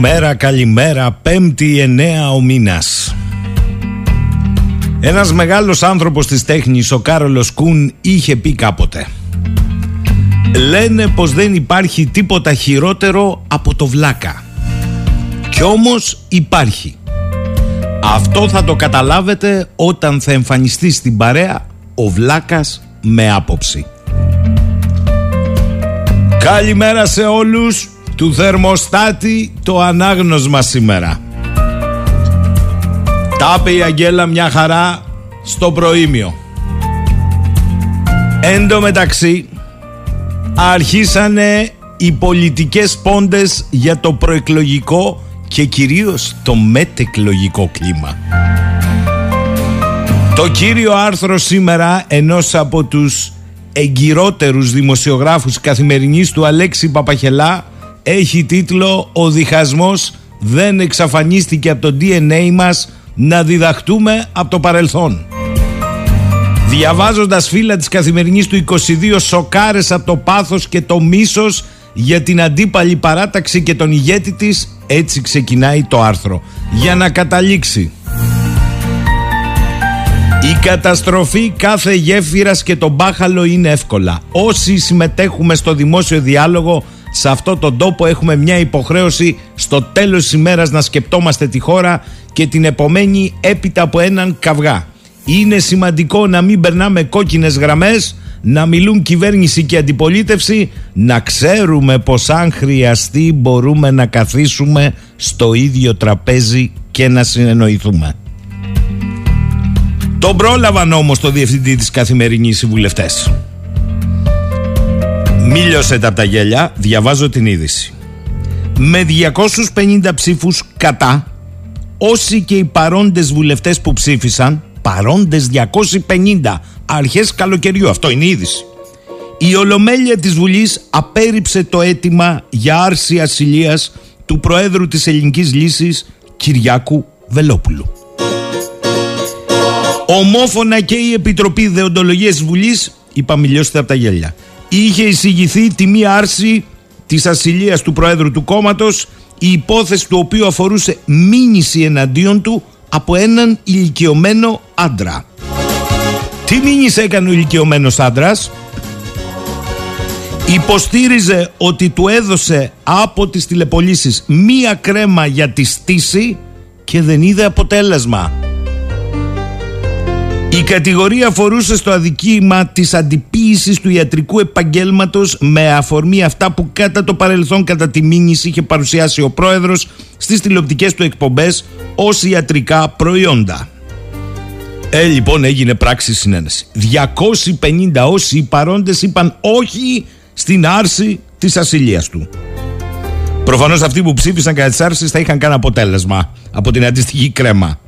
Καλημέρα, καλημέρα. Πέμπτη εννέα ο μήνας. Ένας μεγάλος άνθρωπος της τέχνης, ο Κάρολος Κούν, είχε πει κάποτε. Λένε πως δεν υπάρχει τίποτα χειρότερο από το βλάκα. Κι όμως υπάρχει. Αυτό θα το καταλάβετε όταν θα εμφανιστεί στην παρέα ο βλάκας με άποψη. Καλημέρα σε όλους του θερμοστάτη το ανάγνωσμα σήμερα. Τα είπε η Αγγέλα μια χαρά στο προήμιο. Εν τω μεταξύ αρχίσανε οι πολιτικές πόντες για το προεκλογικό και κυρίως το μετεκλογικό κλίμα. Το κύριο άρθρο σήμερα ενός από τους εγκυρότερους δημοσιογράφους καθημερινής του Αλέξη Παπαχελά έχει τίτλο «Ο διχασμός δεν εξαφανίστηκε από το DNA μας να διδαχτούμε από το παρελθόν. Διαβάζοντας φύλλα της καθημερινής του 22 σοκάρες από το πάθος και το μίσος για την αντίπαλη παράταξη και τον ηγέτη της έτσι ξεκινάει το άρθρο. Για να καταλήξει. Η καταστροφή κάθε γέφυρας και τον μπάχαλο είναι εύκολα. Όσοι συμμετέχουμε στο δημόσιο διάλογο σε αυτό τον τόπο έχουμε μια υποχρέωση στο τέλος της ημέρας να σκεπτόμαστε τη χώρα και την επομένη έπειτα από έναν καυγά είναι σημαντικό να μην περνάμε κόκκινες γραμμές να μιλούν κυβέρνηση και αντιπολίτευση, να ξέρουμε πως αν χρειαστεί μπορούμε να καθίσουμε στο ίδιο τραπέζι και να συνεννοηθούμε. Τον πρόλαβαν όμως το διευθυντή της καθημερινής οι βουλευτές. Μίλιωσε τα από τα γέλια, διαβάζω την είδηση. Με 250 ψήφους κατά, όσοι και οι παρόντες βουλευτές που ψήφισαν, παρόντες 250 αρχές καλοκαιριού. Αυτό είναι η είδηση. Η Ολομέλεια της Βουλής απέρριψε το αίτημα για άρση ασυλίας του Προέδρου της Ελληνικής Λύσης Κυριάκου Βελόπουλου. Ομόφωνα και η Επιτροπή Δεοντολογίας της Βουλής, είπα μιλιώστε από τα γέλια, είχε εισηγηθεί τη μία άρση της ασυλίας του Προέδρου του κόμματος, η υπόθεση του οποίου αφορούσε μήνυση εναντίον του από έναν ηλικιωμένο άντρα. Τι μήνυς έκανε ο ηλικιωμένος άντρας; Υποστήριζε ότι του έδωσε από τις τηλεπολίσεις μία κρέμα για τη στήση και δεν είδε αποτέλεσμα. Η κατηγορία αφορούσε στο αδικήμα της αντιποίησης του ιατρικού επαγγέλματος με αφορμή αυτά που κατά το παρελθόν κατά τη μήνυση είχε παρουσιάσει ο πρόεδρος στις τηλεοπτικές του εκπομπές ως ιατρικά προϊόντα. Ε, λοιπόν, έγινε πράξη συνένεση. 250 όσοι οι παρόντες είπαν όχι στην άρση της ασυλίας του. Προφανώς αυτοί που ψήφισαν κατά της άρσης θα είχαν κάνει αποτέλεσμα από την αντίστοιχη κρέμα.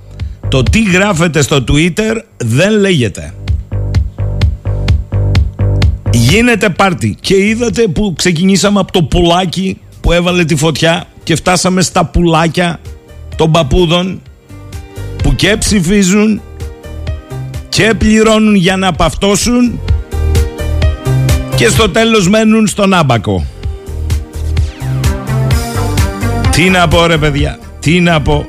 Το τι γράφεται στο Twitter δεν λέγεται. Γίνεται πάρτι και είδατε που ξεκινήσαμε από το πουλάκι που έβαλε τη φωτιά και φτάσαμε στα πουλάκια των παππούδων που και ψηφίζουν και πληρώνουν για να παυτώσουν και στο τέλος μένουν στον άμπακο. Τι να πω ρε παιδιά, τι να πω.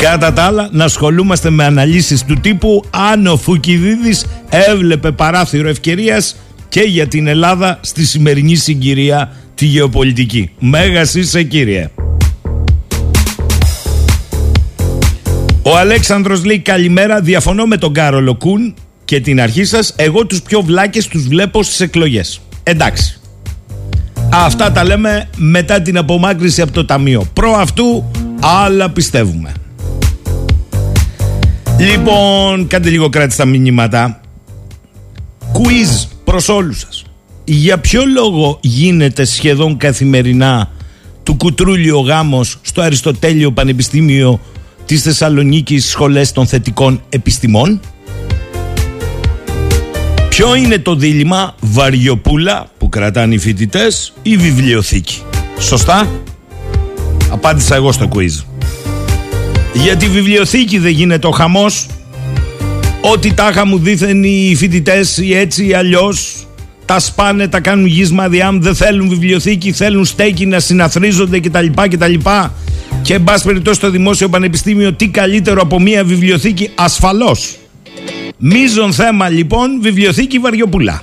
Κατά τα άλλα, να ασχολούμαστε με αναλύσεις του τύπου αν ο Φουκυδίδης έβλεπε παράθυρο ευκαιρίας και για την Ελλάδα στη σημερινή συγκυρία τη γεωπολιτική. Μέγας είσαι κύριε. Ο Αλέξανδρος λέει καλημέρα, διαφωνώ με τον Κάρολο Κούν και την αρχή σας, εγώ τους πιο βλάκες τους βλέπω στις εκλογές. Εντάξει. Αυτά τα λέμε μετά την απομάκρυση από το ταμείο. Προ αυτού, άλλα πιστεύουμε. Λοιπόν, κάντε λίγο κράτη στα μηνύματα. Quiz προς όλους σας. Για ποιο λόγο γίνεται σχεδόν καθημερινά του κουτρούλι ο γάμος στο Αριστοτέλειο Πανεπιστήμιο της Θεσσαλονίκης Σχολές των Θετικών Επιστημών; Ποιο είναι το δίλημα βαριοπούλα που κρατάνε οι φοιτητές ή βιβλιοθήκη; Σωστά; Απάντησα εγώ στο quiz. Για τη βιβλιοθήκη δεν γίνεται ο χαμός. Ό,τι τάχα μου δίθεν οι φοιτητές ή έτσι ή αλλιώς τα σπάνε, τα κάνουν γύσμα διάμ, δεν θέλουν βιβλιοθήκη, θέλουν στέκι να συναθρίζονται κτλ. κτλ. Και εν πάση περιπτώσει στο Δημόσιο Πανεπιστήμιο τι καλύτερο από μια βιβλιοθήκη ασφαλώς. Μίζον θέμα λοιπόν βιβλιοθήκη Βαριοπούλα.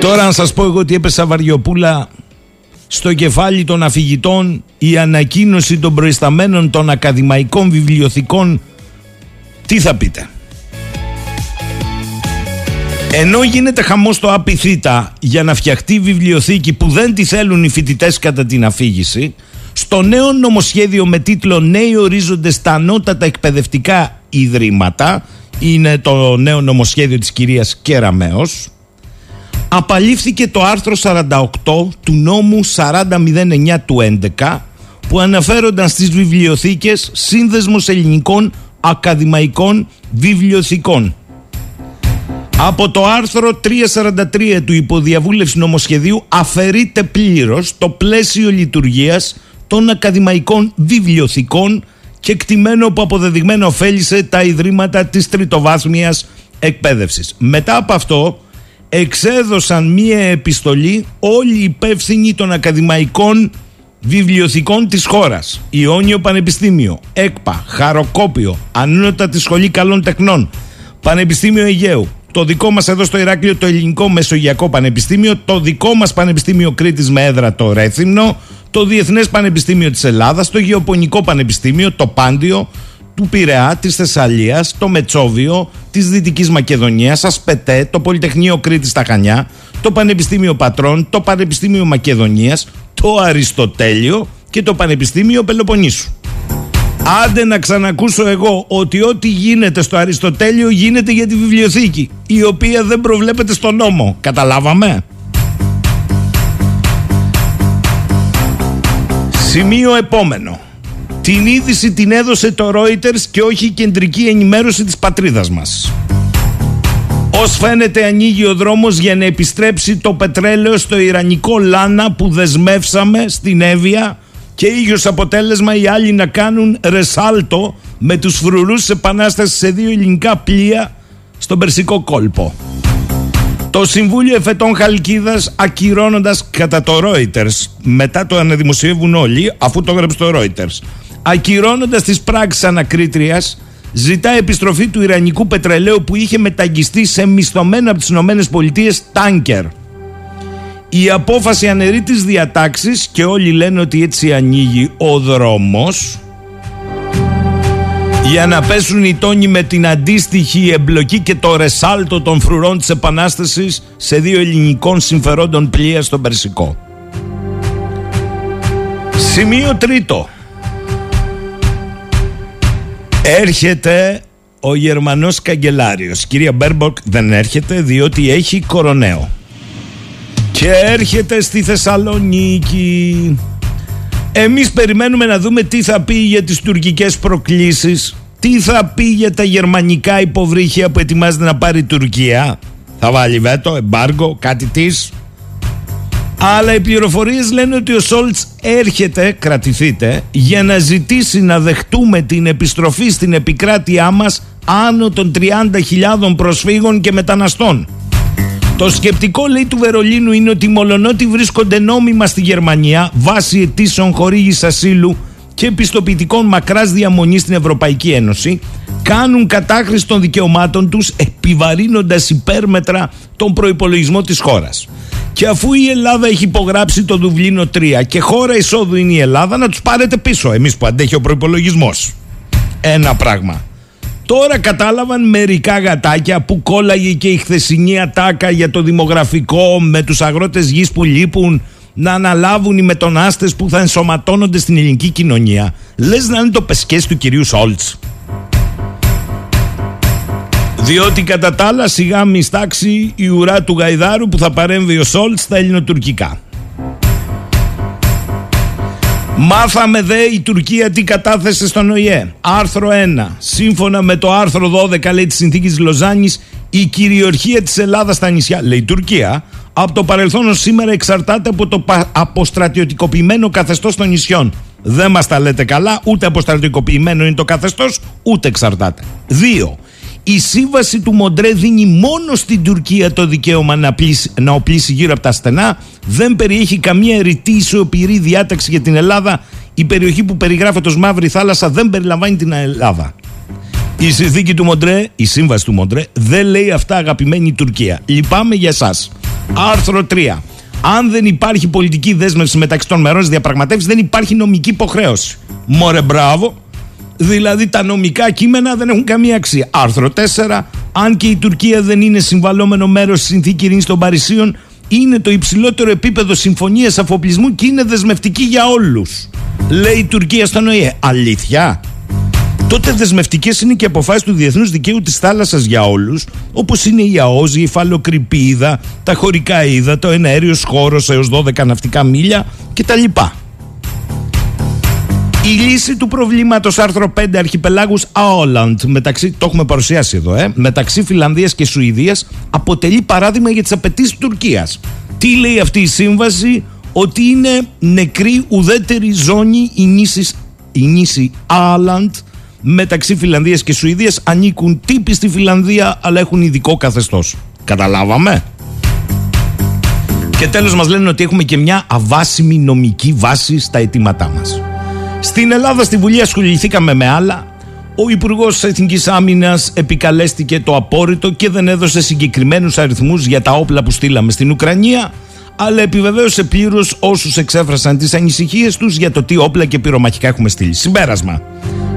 Τώρα να σας πω εγώ ότι έπεσα Βαριοπούλα στο κεφάλι των αφηγητών η ανακοίνωση των προϊσταμένων των ακαδημαϊκών βιβλιοθηκών τι θα πείτε; Ενώ γίνεται χαμός στο Απιθύτα για να φτιαχτεί βιβλιοθήκη που δεν τη θέλουν οι φοιτητές κατά την αφήγηση, στο νέο νομοσχέδιο με τίτλο Νέοι ορίζονται στα ανώτατα εκπαιδευτικά ιδρύματα, είναι το νέο νομοσχέδιο της κυρίας Κεραμέως, απαλήφθηκε το άρθρο 48 του νόμου 4009 του 11 που αναφέρονταν στις βιβλιοθήκες Σύνδεσμος Ελληνικών Ακαδημαϊκών Βιβλιοθηκών από το άρθρο 343 του υποδιαβούλευση νομοσχεδίου αφαιρείται πλήρως το πλαίσιο λειτουργίας των ακαδημαϊκών βιβλιοθηκών και εκτιμένο που αποδεδειγμένο ωφέλησε τα ιδρύματα της τριτοβάθμιας εκπαίδευσης. Μετά από αυτό εξέδωσαν μία επιστολή όλοι οι υπεύθυνοι των ακαδημαϊκών βιβλιοθηκών της χώρας. Ιόνιο Πανεπιστήμιο, ΕΚΠΑ, Χαροκόπιο, Ανώτατη Σχολή Καλών Τεχνών, Πανεπιστήμιο Αιγαίου, το δικό μας εδώ στο Ηράκλειο το Ελληνικό Μεσογειακό Πανεπιστήμιο, το δικό μας Πανεπιστήμιο Κρήτης με έδρα το Ρέθυμνο, το Διεθνές Πανεπιστήμιο της Ελλάδας, το Γεωπονικό Πανεπιστήμιο, το Πάντιο, του Πειραιά, της Θεσσαλίας, το Μετσόβιο, της Δυτικής Μακεδονίας, Ασπετέ, το Πολυτεχνείο Κρήτη στα Χανιά, το Πανεπιστήμιο Πατρών, το Πανεπιστήμιο Μακεδονίας, το Αριστοτέλειο και το Πανεπιστήμιο Πελοποννήσου. Άντε να ξανακούσω εγώ ότι ό,τι γίνεται στο Αριστοτέλειο γίνεται για τη βιβλιοθήκη, η οποία δεν προβλέπεται στο νόμο. Καταλάβαμε; Σημείο επόμενο. Την είδηση την έδωσε το Reuters και όχι η κεντρική ενημέρωση της πατρίδας μας. Ως φαίνεται ανοίγει ο δρόμος για να επιστρέψει το πετρέλαιο στο Ιρανικό Λάνα που δεσμεύσαμε στην Εύβοια και ίδιος αποτέλεσμα οι άλλοι να κάνουν ρεσάλτο με τους φρουρούς επανάστασης σε δύο ελληνικά πλοία στον Περσικό κόλπο. Το Συμβούλιο Εφετών Χαλκίδας ακυρώνοντας κατά το Reuters μετά το αναδημοσιεύουν όλοι αφού το έγραψε το Reuters ακυρώνοντας τις πράξεις ανακρίτριας ζητά επιστροφή του Ιρανικού πετρελαίου που είχε μεταγγιστεί σε μισθωμένα από τις Ηνωμένες Πολιτείες τάνκερ. Η απόφαση αναιρεί τις διατάξεις και όλοι λένε ότι έτσι ανοίγει ο δρόμος για να πέσουν οι τόνοι με την αντίστοιχη εμπλοκή και το ρεσάλτο των φρουρών της Επανάστασης σε δύο ελληνικών συμφερόντων πλοία στον Περσικό. Σημείο τρίτο. Έρχεται ο Γερμανός καγκελάριος. Κυρία Μπέρμποκ δεν έρχεται διότι έχει κοροναίο. Και έρχεται στη Θεσσαλονίκη. Εμείς περιμένουμε να δούμε τι θα πει για τις τουρκικές προκλήσεις. Τι θα πει για τα γερμανικά υποβρύχια που ετοιμάζεται να πάρει η Τουρκία. Θα βάλει βέτο, εμπάργκο, κάτι τις. Αλλά οι πληροφορίες λένε ότι ο Σόλτς έρχεται, κρατηθείτε, για να ζητήσει να δεχτούμε την επιστροφή στην επικράτειά μας άνω των 30.000 προσφύγων και μεταναστών. Το σκεπτικό λέει του Βερολίνου είναι ότι μολονότι βρίσκονται νόμιμα στη Γερμανία βάσει αιτήσεων χορήγηση ασύλου και πιστοποιητικών μακράς διαμονής στην Ευρωπαϊκή Ένωση κάνουν κατάχρηση των δικαιωμάτων τους επιβαρύνοντας υπέρμετρα τον προϋπολογισμό της χώρας. Και αφού η Ελλάδα έχει υπογράψει το Δουβλίνο 3 και χώρα εισόδου είναι η Ελλάδα, να τους πάρετε πίσω, εμείς που αντέχει ο προπολογισμό. Ένα πράγμα. Τώρα κατάλαβαν μερικά γατάκια που κόλλαγε και η χθεσινή ατάκα για το δημογραφικό με τους αγρότες γης που λείπουν να αναλάβουν οι μετονάστες που θα ενσωματώνονται στην ελληνική κοινωνία. Λες να είναι το πεσκές του κυρίου Σόλτς. Διότι κατά τα άλλα σιγά μιστάξει η ουρά του Γαϊδάρου που θα παρέμβει ο Σόλτς στα ελληνοτουρκικά. Μάθαμε δε η Τουρκία τι κατάθεσε στον ΟΗΕ. Άρθρο 1. Σύμφωνα με το άρθρο 12 λέει της συνθήκης Λοζάνης, η κυριαρχία της Ελλάδας στα νησιά, λέει η Τουρκία, από το παρελθόν σήμερα εξαρτάται από το αποστρατιωτικοποιημένο καθεστώς των νησιών. Δεν μας τα λέτε καλά, ούτε αποστρατιωτικοποιημένο είναι το καθεστώς, ούτε εξαρτάται. 2 η σύμβαση του Μοντρέ δίνει μόνο στην Τουρκία το δικαίωμα να, πλήσει, να οπλίσει γύρω από τα στενά. Δεν περιέχει καμία ρητή ισορροπηρή διάταξη για την Ελλάδα. Η περιοχή που περιγράφεται ως Μαύρη Θάλασσα δεν περιλαμβάνει την Ελλάδα. Η συνθήκη του Μοντρέ, η σύμβαση του Μοντρέ, δεν λέει αυτά αγαπημένη Τουρκία. Λυπάμαι για εσάς. Άρθρο 3. Αν δεν υπάρχει πολιτική δέσμευση μεταξύ των μερών διαπραγματεύσεις, δεν υπάρχει νομική υποχρέωση. Μωρέ, μπράβο, Δηλαδή τα νομικά κείμενα δεν έχουν καμία αξία. Άρθρο 4. Αν και η Τουρκία δεν είναι συμβαλόμενο μέρος στη συνθήκη ειρήνης των Παρισίων, είναι το υψηλότερο επίπεδο συμφωνίας αφοπλισμού και είναι δεσμευτική για όλους. Λέει η Τουρκία στον ΟΗΕ. Αλήθεια; Τότε δεσμευτικές είναι και αποφάσεις του διεθνούς δικαίου της θάλασσας για όλους, όπως είναι η ΑΟΖ, η υφαλοκρηπίδα, τα χωρικά ύδα, το εναέριο χώρος έως 12 ναυτικά μίλια κτλ. Η λύση του προβλήματος άρθρο 5 αρχιπελάγους Αόλαντ, μεταξύ, το έχουμε παρουσιάσει εδώ, ε, μεταξύ Φιλανδίας και Σουηδίας, αποτελεί παράδειγμα για τις απαιτήσεις Τουρκίας. Τι λέει αυτή η σύμβαση, ότι είναι νεκρή ουδέτερη ζώνη η νήσι, η νήσι Άλαντ μεταξύ Φιλανδίας και Σουηδίας ανήκουν τύποι στη Φιλανδία αλλά έχουν ειδικό καθεστώς. Καταλάβαμε. Και τέλος μας λένε ότι έχουμε και μια αβάσιμη νομική βάση στα αιτήματά μας. Στην Ελλάδα στη Βουλή ασχοληθήκαμε με άλλα. Ο Υπουργός Εθνικής Άμυνας επικαλέστηκε το απόρριτο και δεν έδωσε συγκεκριμένους αριθμούς για τα όπλα που στείλαμε στην Ουκρανία, αλλά επιβεβαίωσε πλήρως όσους εξέφρασαν τις ανησυχίες τους για το τι όπλα και πυρομαχικά έχουμε στείλει. Συμπέρασμα.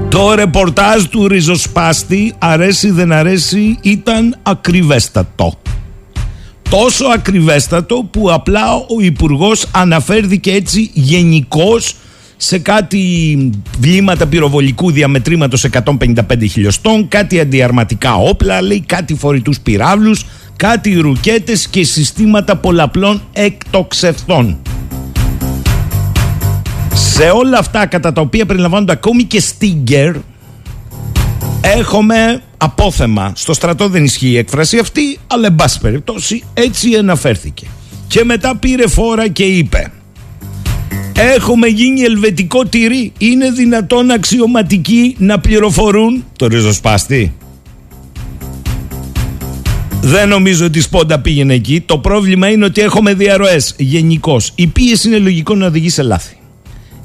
Το ρεπορτάζ του ριζοσπάστη, αρέσει δεν αρέσει, ήταν ακριβέστατο. Τόσο ακριβέστατο που απλά ο Υπουργός αναφέρθηκε έτσι γενικώς σε κάτι βλήματα πυροβολικού διαμετρήματος 155 χιλιοστών, κάτι αντιαρματικά όπλα, λέει κάτι φορητούς πυράβλους, κάτι ρουκέτες και συστήματα πολλαπλών εκτοξευθών. Σε όλα αυτά κατά τα οποία περιλαμβάνονται ακόμη και Stinger έχουμε απόθεμα. Στο στρατό δεν ισχύει η έκφραση αυτή, αλλά εν πάση περιπτώσει έτσι αναφέρθηκε. Και μετά πήρε φόρα και είπε Έχουμε γίνει ελβετικό τυρί. Είναι δυνατόν αξιωματικοί να πληροφορούν; Το ριζοσπάστη. Δεν νομίζω ότι η Σπόντα πήγαινε εκεί. Το πρόβλημα είναι ότι έχουμε διαρροές γενικώς. Η πίεση είναι λογικό να οδηγεί σε λάθη.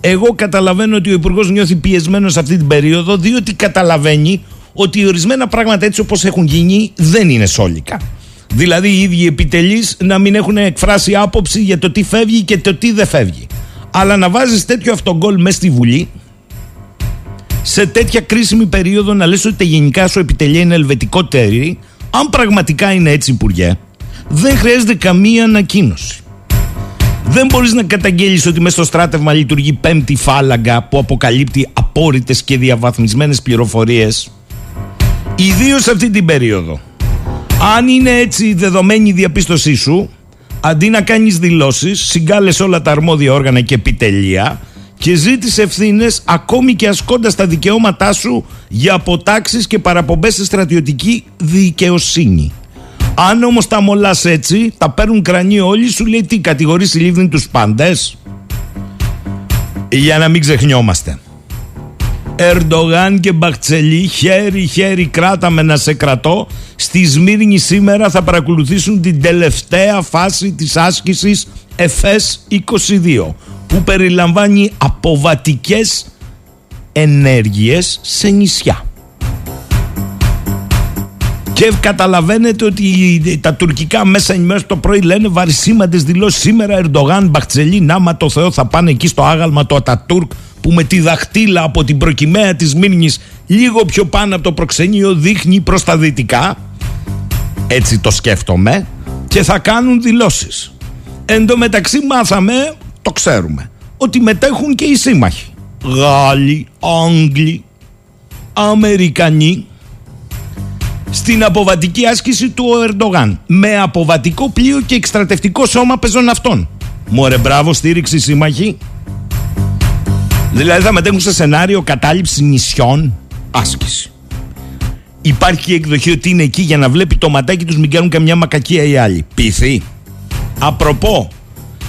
Εγώ καταλαβαίνω ότι ο Υπουργός νιώθει πιεσμένος σε αυτή την περίοδο, διότι καταλαβαίνει ότι ορισμένα πράγματα έτσι όπως έχουν γίνει δεν είναι σόλικα. Δηλαδή οι ίδιοι επιτελείς να μην έχουν εκφράσει άποψη για το τι φεύγει και το τι δεν φεύγει. Αλλά να βάζεις τέτοιο αυτογκόλ μέσα στη Βουλή σε τέτοια κρίσιμη περίοδο να λες ότι τα γενικά σου επιτελεία είναι ελβετικό τέρι, αν πραγματικά είναι έτσι, Υπουργέ, δεν χρειάζεται καμία ανακοίνωση. Δεν μπορείς να καταγγέλεις ότι μέσα στο στράτευμα λειτουργεί πέμπτη φάλαγγα που αποκαλύπτει απόρριτες και διαβαθμισμένες πληροφορίες. Ιδίως αυτή την περίοδο. Αν είναι έτσι η δεδομένη διαπίστωσή σου, αντί να κάνεις δηλώσεις, συγκάλεσε όλα τα αρμόδια όργανα και επιτελεία και ζήτησε ευθύνες ακόμη και ασκώντας τα δικαιώματά σου για αποτάξεις και παραπομπές στη στρατιωτική δικαιοσύνη. Αν όμως τα μολάς έτσι, τα παίρνουν κρανίο όλοι, σου λέει τι κατηγορείς η τους πάντες; Για να μην ξεχνιόμαστε. Ερντογάν και Μπαχτσελή χέρι-χέρι κράταμε να σε κρατώ στη Σμύρνη σήμερα θα παρακολουθήσουν την τελευταία φάση της άσκησης ΕΦΕΣ 22 που περιλαμβάνει αποβατικές ενέργειες σε νησιά. Και καταλαβαίνετε ότι τα τουρκικά μέσα ενημέρωση το πρωί λένε βαρισίμαντες δηλώσεις σήμερα. Ερντογάν, Μπαχτσελή, νάμα το Θεό θα πάνε εκεί στο άγαλμα του Ατατούρκ που με τη δαχτύλα από την προκυμαία της Μήνης λίγο πιο πάνω από το προξενείο δείχνει προς τα δυτικά. Έτσι το σκέφτομαι και θα κάνουν δηλώσεις. Εν τω μεταξύ μάθαμε το ξέρουμε ότι μετέχουν και οι σύμμαχοι. Γάλλοι, Άγγλοι Αμερικανοί. Στην αποβατική άσκηση του Ερντογάν. Με αποβατικό πλοίο και εκστρατευτικό σώμα πεζών αυτών. Μωρέ μπράβο στήριξη σύμμαχοι Δηλαδή θα μετέχουν σε σενάριο κατάληψη νησιών άσκηση. Υπάρχει η εκδοχή ότι είναι εκεί για να βλέπει το ματάκι τους μην κάνουν καμιά μακακία ή άλλη. Πήθη. Απροπό,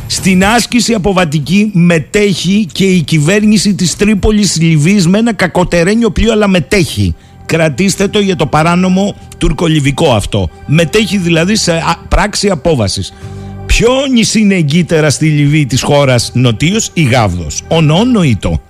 στην άσκηση αποβατική μετέχει και η κυβέρνηση της Τρίπολης Λιβύης με ένα κακοτερένιο πλοίο αλλά μετέχει. Κρατήστε το για το παράνομο τουρκολιβικό αυτό. Μετέχει δηλαδή σε πράξη απόβασης. Ποιο νησί είναι εγκύτερα στη Λιβύη της χώρας νοτίως ή Γάβδος; Ονόνοητο.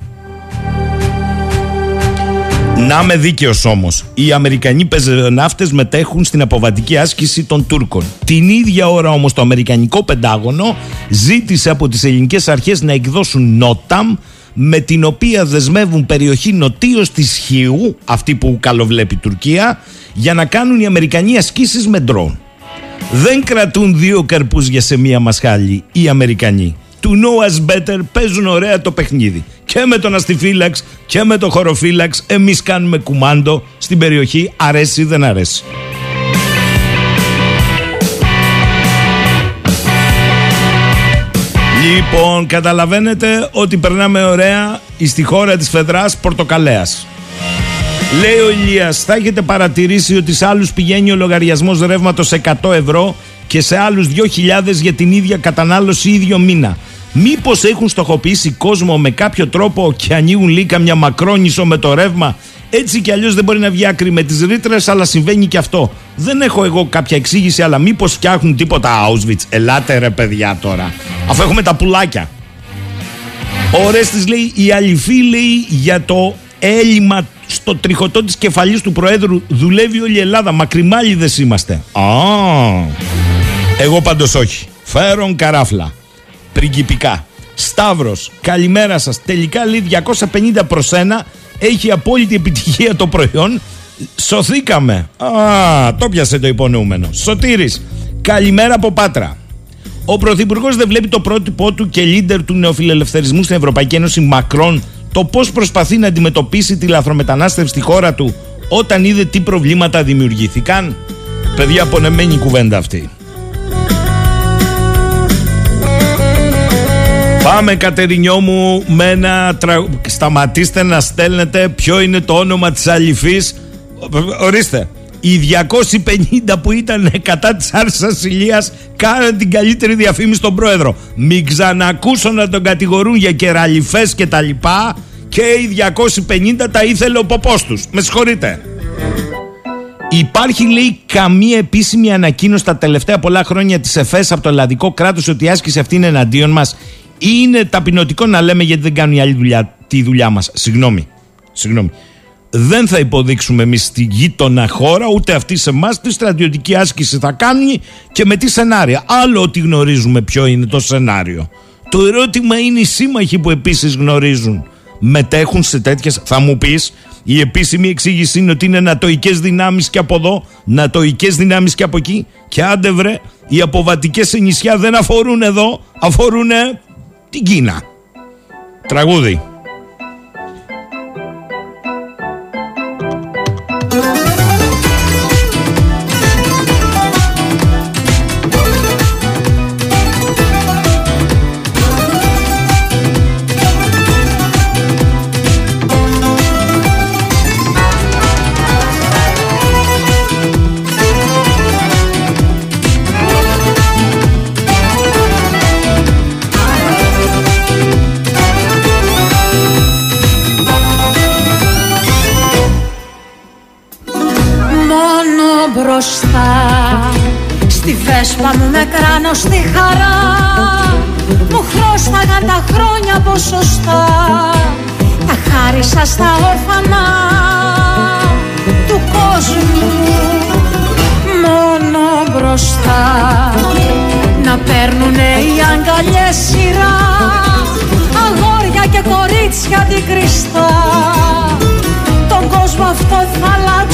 Να είμαι δίκαιος όμως. Οι Αμερικανοί πεζοναύτε μετέχουν στην αποβατική άσκηση των Τούρκων. Την ίδια ώρα όμως το Αμερικανικό Πεντάγωνο ζήτησε από τις ελληνικές αρχές να εκδώσουν νόταμ με την οποία δεσμεύουν περιοχή νοτίω της Χιού, αυτή που καλοβλέπει η Τουρκία, για να κάνουν οι Αμερικανοί ασκήσεις με ντρόν. Δεν κρατούν δύο καρπούζια σε μία μασχάλη οι Αμερικανοί. Του know us better παίζουν ωραία το παιχνίδι. Και με τον αστιφύλαξ και με τον χωροφύλαξ εμείς κάνουμε κουμάντο στην περιοχή αρέσει δεν αρέσει. Λοιπόν, καταλαβαίνετε ότι περνάμε ωραία στη χώρα της Φεδράς Πορτοκαλέας. Λέει ο Ηλίας, θα έχετε παρατηρήσει ότι σε άλλους πηγαίνει ο λογαριασμός ρεύματος 100 ευρώ και σε άλλους 2.000 για την ίδια κατανάλωση ίδιο μήνα. Μήπως έχουν στοχοποιήσει κόσμο με κάποιο τρόπο και ανοίγουν λίγα μια μακρόνισο με το ρεύμα; Έτσι κι αλλιώς δεν μπορεί να βγει άκρη με τις ρήτρες, αλλά συμβαίνει και αυτό. Δεν έχω εγώ κάποια εξήγηση, αλλά μήπως φτιάχνουν τίποτα Auschwitz. Ελάτε ρε παιδιά τώρα. Αφού έχουμε τα πουλάκια. Ο Ρέστης λέει η αληθή λέει για το έλλειμμα στο τριχωτό της κεφαλής του Προέδρου δουλεύει όλη η Ελλάδα. Μακριμάλιδες είμαστε. Α, εγώ πάντως όχι. Φέρον καράφλα. Πριγκυπικά. Σταύρος, καλημέρα σας. Τελικά λέει 250 προς 1. Έχει απόλυτη επιτυχία το προϊόν. Σωθήκαμε. Α, το πιάσε το υπονοούμενο. Σωτήρης, καλημέρα από Πάτρα. Ο Πρωθυπουργός δεν βλέπει το πρότυπό του και λίντερ του νεοφιλελευθερισμού στην Ευρωπαϊκή Ένωση Μακρόν το πώς προσπαθεί να αντιμετωπίσει τη λαθρομετανάστευση στη χώρα του όταν είδε τι προβλήματα δημιουργήθηκαν. Παιδιά, απονεμένη κουβέντα αυτή. Πάμε Κατερινιό μου με ένα τρα... Σταματήστε να στέλνετε ποιο είναι το όνομα της αληθής Ορίστε οι 250 που ήταν κατά της Άρσης Ασυλία κάναν την καλύτερη διαφήμιση στον πρόεδρο. Μην ξανακούσω να τον κατηγορούν για κεραλιφές και τα λοιπά και οι 250 τα ήθελε ο ποπός τους. Με συγχωρείτε. Υπάρχει λέει καμία επίσημη ανακοίνωση τα τελευταία πολλά χρόνια της ΕΦΕΣ από το ελλαδικό κράτος ότι η άσκηση αυτή είναι εναντίον μας ή είναι ταπεινωτικό να λέμε γιατί δεν κάνουν οι άλλοι δουλειά, τη δουλειά μας. Συγγνώμη. Συγγνώμη δεν θα υποδείξουμε εμείς στη γείτονα χώρα, ούτε αυτή σε εμάς, τι στρατιωτική άσκηση θα κάνει και με τι σενάρια. Άλλο ότι γνωρίζουμε ποιο είναι το σενάριο. Το ερώτημα είναι οι σύμμαχοι που επίσης γνωρίζουν. Μετέχουν σε τέτοιες. Θα μου πεις, η επίσημη εξήγηση είναι ότι είναι νατοικέ δυνάμεις και από εδώ, νατοικέ δυνάμεις και από εκεί. Και άντε βρε, οι αποβατικές νησιά δεν αφορούν εδώ, αφορούν την Κίνα. Τραγούδι. Χρόνια ποσοστά Τα χάρισα στα όρφανα του κόσμου. Μόνο μπροστά Να παίρνουνε οι αγκαλιές σειρά. Αγόρια και κορίτσια την κρυστά Τον κόσμο αυτό θα αλλάξουν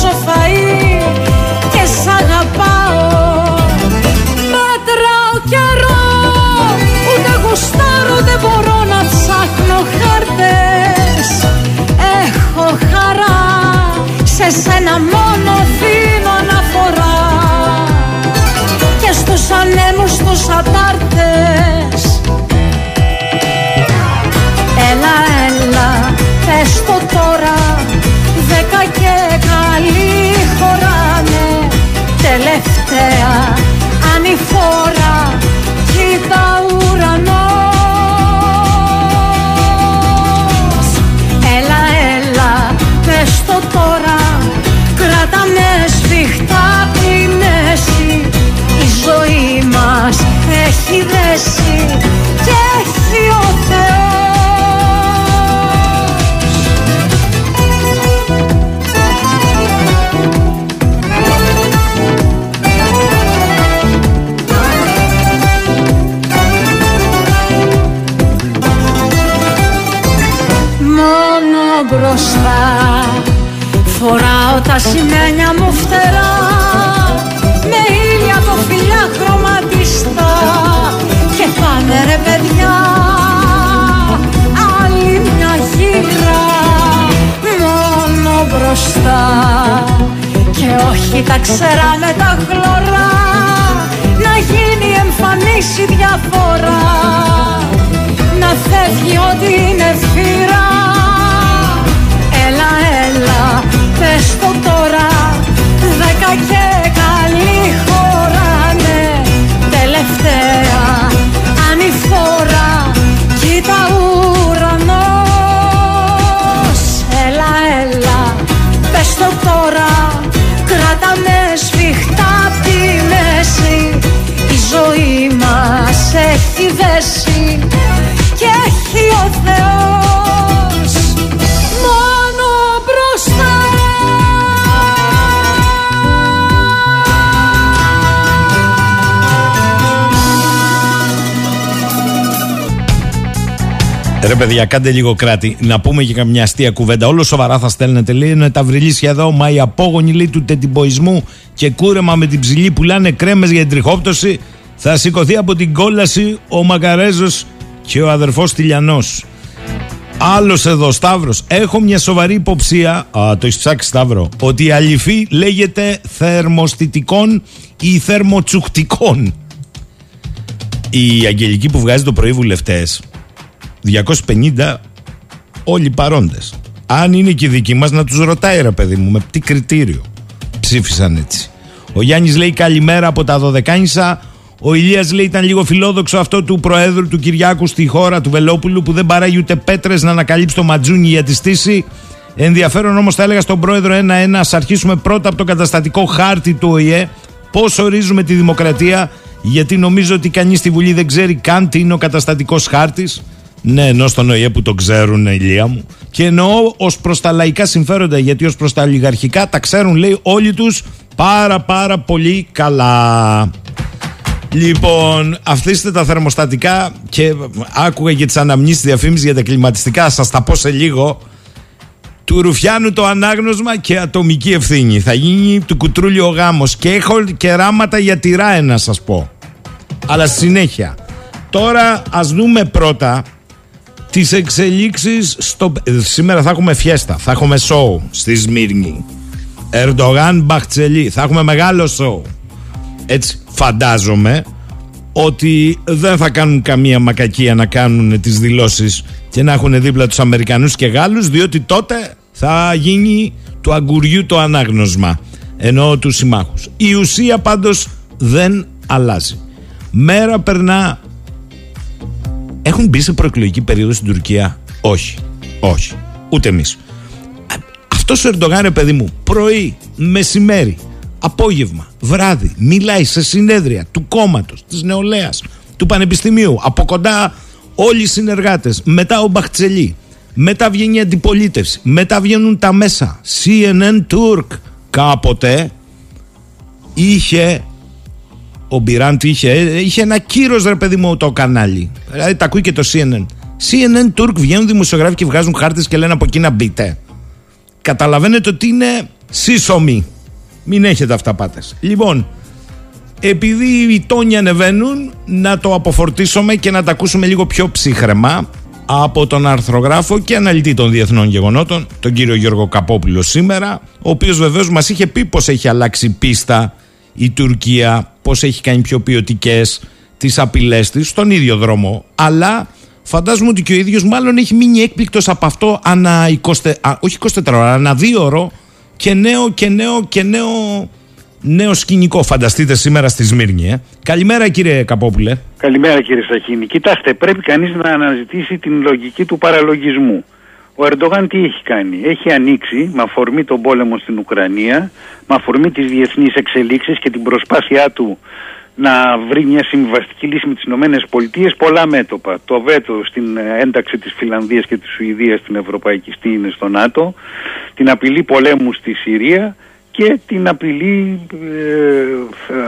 πισί βάζω φαΐ Και σ' αγαπάω. Μέτραω καιρό Ούτε γουστάρω δεν μπορώ να ψάχνω χάρτες Έχω χαρά σε σένα μόνο αφήνω αναφορά και στους ανέμους τους ατάρτες Έλα, έλα, χωράνε Τελευταία ανηφόρα. Κοίτα μπροστά. Φοράω τα σημαίνια μου φτερά Με ήλια από φιλιά χρωματιστά. Και πάνε ρε παιδιά Άλλη μια γύρα Μόνο μπροστά. Και όχι τα ξερά με τα χλωρά Να γίνει εμφανής η διαφορά. Να φεύγει ότι είναι φύρα Δέκα Ρε παιδιά, κάντε λίγο κράτη. Να πούμε και καμιά αστεία κουβέντα. Όλο σοβαρά θα στέλνετε. Λέει είναι τα βρυλίσια εδώ, μα οι απόγονοι λέει του τετυμποϊσμού και κούρεμα με την ψηλή πουλάνε κρέμες για την τριχόπτωση. Θα σηκωθεί από την κόλαση ο Μακαρέζο και ο αδερφός Τηλιανός. Άλλος εδώ, Σταύρος. Έχω μια σοβαρή υποψία. Α, το έχεις ψάξει, Σταύρο. Ότι η αληφή λέγεται θερμοστητικών ή θερμοτσουχτικών. Η Αγγελική που βγάζει το πρωί βουλευτές 250 όλοι παρόντες. Αν είναι και οι δικοί μας να τους ρωτάει ρε παιδί μου με τι κριτήριο ψήφισαν έτσι. Ο Γιάννης λέει καλημέρα από τα Δωδεκάνησα. Ο Ηλίας λέει ήταν λίγο φιλόδοξο αυτό του Προέδρου του Κυριάκου στη χώρα του Βελόπουλου που δεν παράγει ούτε πέτρες να ανακαλύψει το ματζούνι για τη στήση. Ενδιαφέρον όμως θα έλεγα στον Πρόεδρο ένα-ένα ας αρχίσουμε πρώτα από το καταστατικό χάρτη του ΟΗΕ πώς ορίζουμε τη δημοκρατία γιατί νομίζω ότι κανείς στη Βουλή δεν ξέρει καν τι είναι ο καταστατικός χάρτης ναι, ενώ στον ΟΗΕ που το ξέρουν, ηλία μου. Και εννοώ ως προς τα λαϊκά συμφέροντα, γιατί ως προς τα ολιγαρχικά τα ξέρουν, λέει, όλοι τους πάρα πάρα πολύ καλά. Λοιπόν, αφήστε τα θερμοστατικά και άκουγα για τις αναμνήσεις διαφήμισης για τα κλιματιστικά. Σας τα πω σε λίγο. Του Ρουφιάνου το ανάγνωσμα και ατομική ευθύνη. Θα γίνει του κουτρούλιο ο γάμος. Και έχω και ράματα για τη ράε να σας πω. Αλλά στη συνέχεια. Τώρα ας δούμε πρώτα τις εξελίξεις στο... Σήμερα θα έχουμε φιέστα, θα έχουμε σοου στη Σμύρνη. Ερντογάν Μπαχτσελή, θα έχουμε μεγάλο σοου. Έτσι φαντάζομαι ότι δεν θα κάνουν καμία μακακία να κάνουν τις δηλώσεις και να έχουν δίπλα τους Αμερικανούς και Γάλλους διότι τότε θα γίνει του αγκουριού το ανάγνωσμα ενώ τους συμμάχους. Η ουσία πάντως δεν αλλάζει. Μέρα περνά έχουν μπει σε προεκλογική περίοδο στην Τουρκία; Όχι. Όχι. Ούτε εμείς. Αυτός ο Ερντογάν, ρε παιδί μου, πρωί, μεσημέρι, απόγευμα, βράδυ, μιλάει σε συνέδρια του κόμματος, της νεολαίας, του πανεπιστημίου, από κοντά όλοι οι συνεργάτες. Μετά ο Μπαχτσελή. Μετά βγαίνει η αντιπολίτευση. Μετά βγαίνουν τα μέσα. CNN Turk. Κάποτε είχε ο Μπιράντ είχε, είχε ένα κύρος ρε παιδί μου το κανάλι. Δηλαδή τα ακούει και το CNN. CNN Turk βγαίνουν δημοσιογράφοι και βγάζουν χάρτες και λένε από εκεί να μπείτε. Καταλαβαίνετε ότι είναι σύσσωμοι. Μην έχετε αυταπάτε. Λοιπόν, επειδή οι τόνοι ανεβαίνουν, να το αποφορτήσουμε και να τα ακούσουμε λίγο πιο ψύχρεμα από τον αρθρογράφο και αναλυτή των διεθνών γεγονότων, τον κύριο Γιώργο Καπόπουλο σήμερα, ο οποίος βεβαίως μας είχε πει πως έχει αλλάξει πίστα η Τουρκία, πώς έχει κάνει πιο ποιοτικές τις απειλές της στον ίδιο δρόμο. Αλλά φαντάζομαι ότι και ο ίδιος μάλλον έχει μείνει έκπληκτος από αυτό ανά 20, α, όχι 24 ώρα, ανά 2 ώρο και νέο και νέο και νέο, νέο σκηνικό. Φανταστείτε σήμερα στη Σμύρνη. Ε. Καλημέρα κύριε Καπόπουλε. Καλημέρα κύριε Σαχίνη. Κοιτάξτε, πρέπει κανείς να αναζητήσει την λογική του παραλογισμού. Ο Ερντογάν τι έχει κάνει; Έχει ανοίξει με αφορμή τον πόλεμο στην Ουκρανία, με αφορμή τις διεθνείς εξελίξεις και την προσπάθειά του να βρει μια συμβαστική λύση με τις Ηνωμένες Πολιτείες πολλά μέτωπα. Το βέτο στην ένταξη της Φιλανδίας και της Σουηδίας στην Ευρωπαϊκή Στήνη στο ΝΑΤΟ, την απειλή πολέμου στη Συρία και την απειλή ε,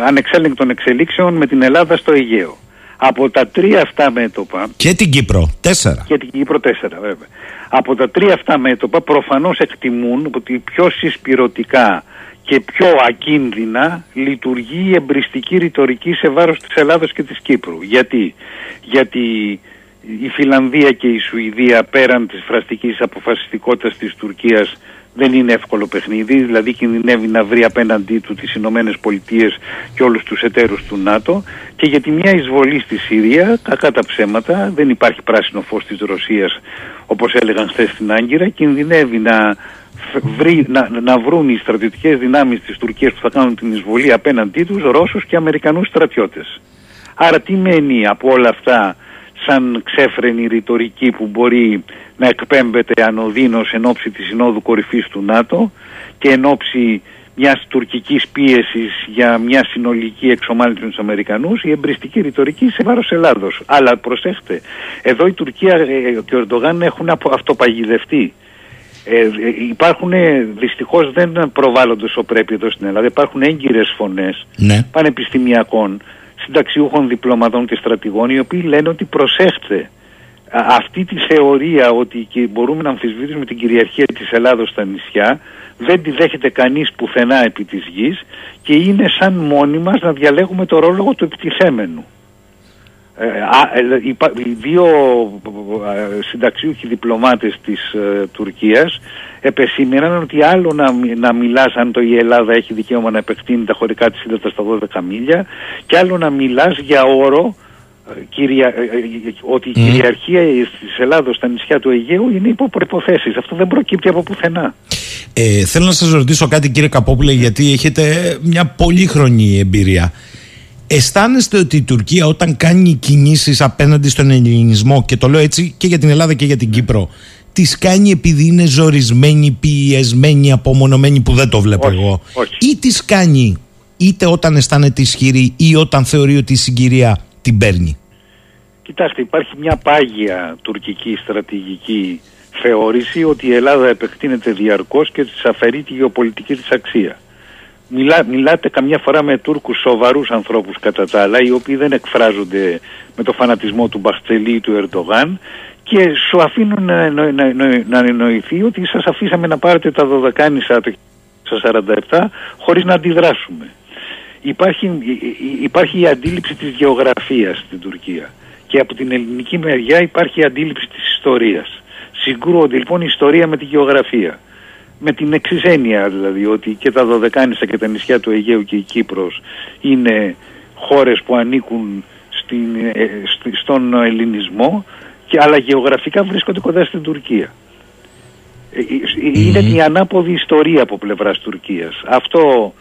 ανεξέλεγκτων εξελίξεων με την Ελλάδα στο Αιγαίο. Από τα τρία αυτά μέτωπα. Και την Κύπρο, τέσσερα. Και την Κύπρο, τέσσερα, βέβαια. Από τα τρία αυτά μέτωπα προφανώς εκτιμούν ότι πιο συσπηρωτικά και πιο ακίνδυνα λειτουργεί η εμπριστική ρητορική σε βάρος της Ελλάδος και της Κύπρου. Γιατί, Γιατί η Φιλανδία και η Σουηδία πέραν της φραστικής αποφασιστικότητας της Τουρκίας δεν είναι εύκολο παιχνίδι, δηλαδή κινδυνεύει να βρει απέναντί του τις Ηνωμένες Πολιτείες και όλους τους εταίρους του ΝΑΤΟ και για τη μια εισβολή στη Συρία, κακά τα ψέματα, δεν υπάρχει πράσινο φως της Ρωσίας όπως έλεγαν χθες στην Άγκυρα, κινδυνεύει να, βρει, να, να βρουν οι στρατιωτικές δυνάμεις της Τουρκίας που θα κάνουν την εισβολή απέναντί τους Ρώσους και Αμερικανούς στρατιώτες. Άρα τι μένει από όλα αυτά σαν ξέφρενη ρητορική που μπορεί να εκπέμπεται ανωδύνως εν ώψη της Συνόδου Κορυφής του ΝΑΤΟ και εν ώψη μιας τουρκικής πίεσης για μια συνολική εξομάλυνση τους Αμερικανούς η εμπριστική ρητορική σε βάρος Ελλάδος. Αλλά προσέξτε, εδώ η Τουρκία και ο Ερντογάν έχουν αυτοπαγιδευτεί. Ε, ε υπάρχουν δυστυχώς δεν προβάλλονται όσο πρέπει εδώ στην Ελλάδα υπάρχουν έγκυρες φωνές ναι. πανεπιστημιακών συνταξιούχων διπλωματών και στρατηγών οι οποίοι λένε ότι προσέχτε αυτή τη θεωρία ότι και μπορούμε να αμφισβητήσουμε την κυριαρχία της Ελλάδος στα νησιά δεν τη δέχεται κανείς πουθενά επί της γης και είναι σαν μόνοι μας να διαλέγουμε το ρόλο του επιτιθέμενου. Ε, ε οι δύο ε, συνταξιούχοι διπλωμάτες της ε, Τουρκίας επεσήμεναν ότι άλλο να, να μιλάς αν το η Ελλάδα έχει δικαίωμα να επεκτείνει τα χωρικά της σύντατα στα 12 μίλια και άλλο να μιλάς για όρο κυρια, ότι η κυριαρχία της Ελλάδος στα νησιά του Αιγαίου είναι υπό προϋποθέσεις. Αυτό δεν προκύπτει από πουθενά. Ε, θέλω να σας ρωτήσω κάτι κύριε Καπόπουλε γιατί έχετε μια πολύχρονη εμπειρία. Αισθάνεστε ότι η Τουρκία όταν κάνει κινήσεις απέναντι στον ελληνισμό και το λέω έτσι και για την Ελλάδα και για την Κύπρο τις κάνει επειδή είναι ζορισμένη, πιεσμένη, απομονωμένη που δεν το βλέπω εγώ ή τις κάνει είτε όταν αισθάνεται ισχυρή ή όταν θεωρεί ότι η συγκυρία την παίρνει; Κοιτάξτε υπάρχει μια πάγια τουρκική στρατηγική θεώρηση ότι η Ελλάδα επεκτείνεται διαρκώς και της αφαιρεί τη γεωπολιτική της αξία. Μιλά, μιλάτε καμιά φορά με Τούρκους σοβαρούς ανθρώπους κατά τα άλλα οι οποίοι δεν εκφράζονται με το φανατισμό του Μπαχτσελή ή του Ερντογάν και σου αφήνουν να, να, να, να εννοηθεί ότι σας αφήσαμε να πάρετε τα δωδεκάνησα το 1947 χωρίς να αντιδράσουμε. Υπάρχει, υπάρχει η αντίληψη της γεωγραφίας στην Τουρκία και από την ελληνική μεριά υπάρχει η αντίληψη της ιστορίας. Συγκρούονται λοιπόν η ιστορία με τη γεωγραφία με την εξής έννοια δηλαδή ότι και τα Δωδεκάνησα και τα νησιά του Αιγαίου και η Κύπρος είναι χώρες που ανήκουν στην, ε, στον ελληνισμό και, αλλά γεωγραφικά βρίσκονται κοντά στην Τουρκία. Ε, ε, είναι mm. η ανάποδη ιστορία από πλευράς Τουρκίας. Αυτό...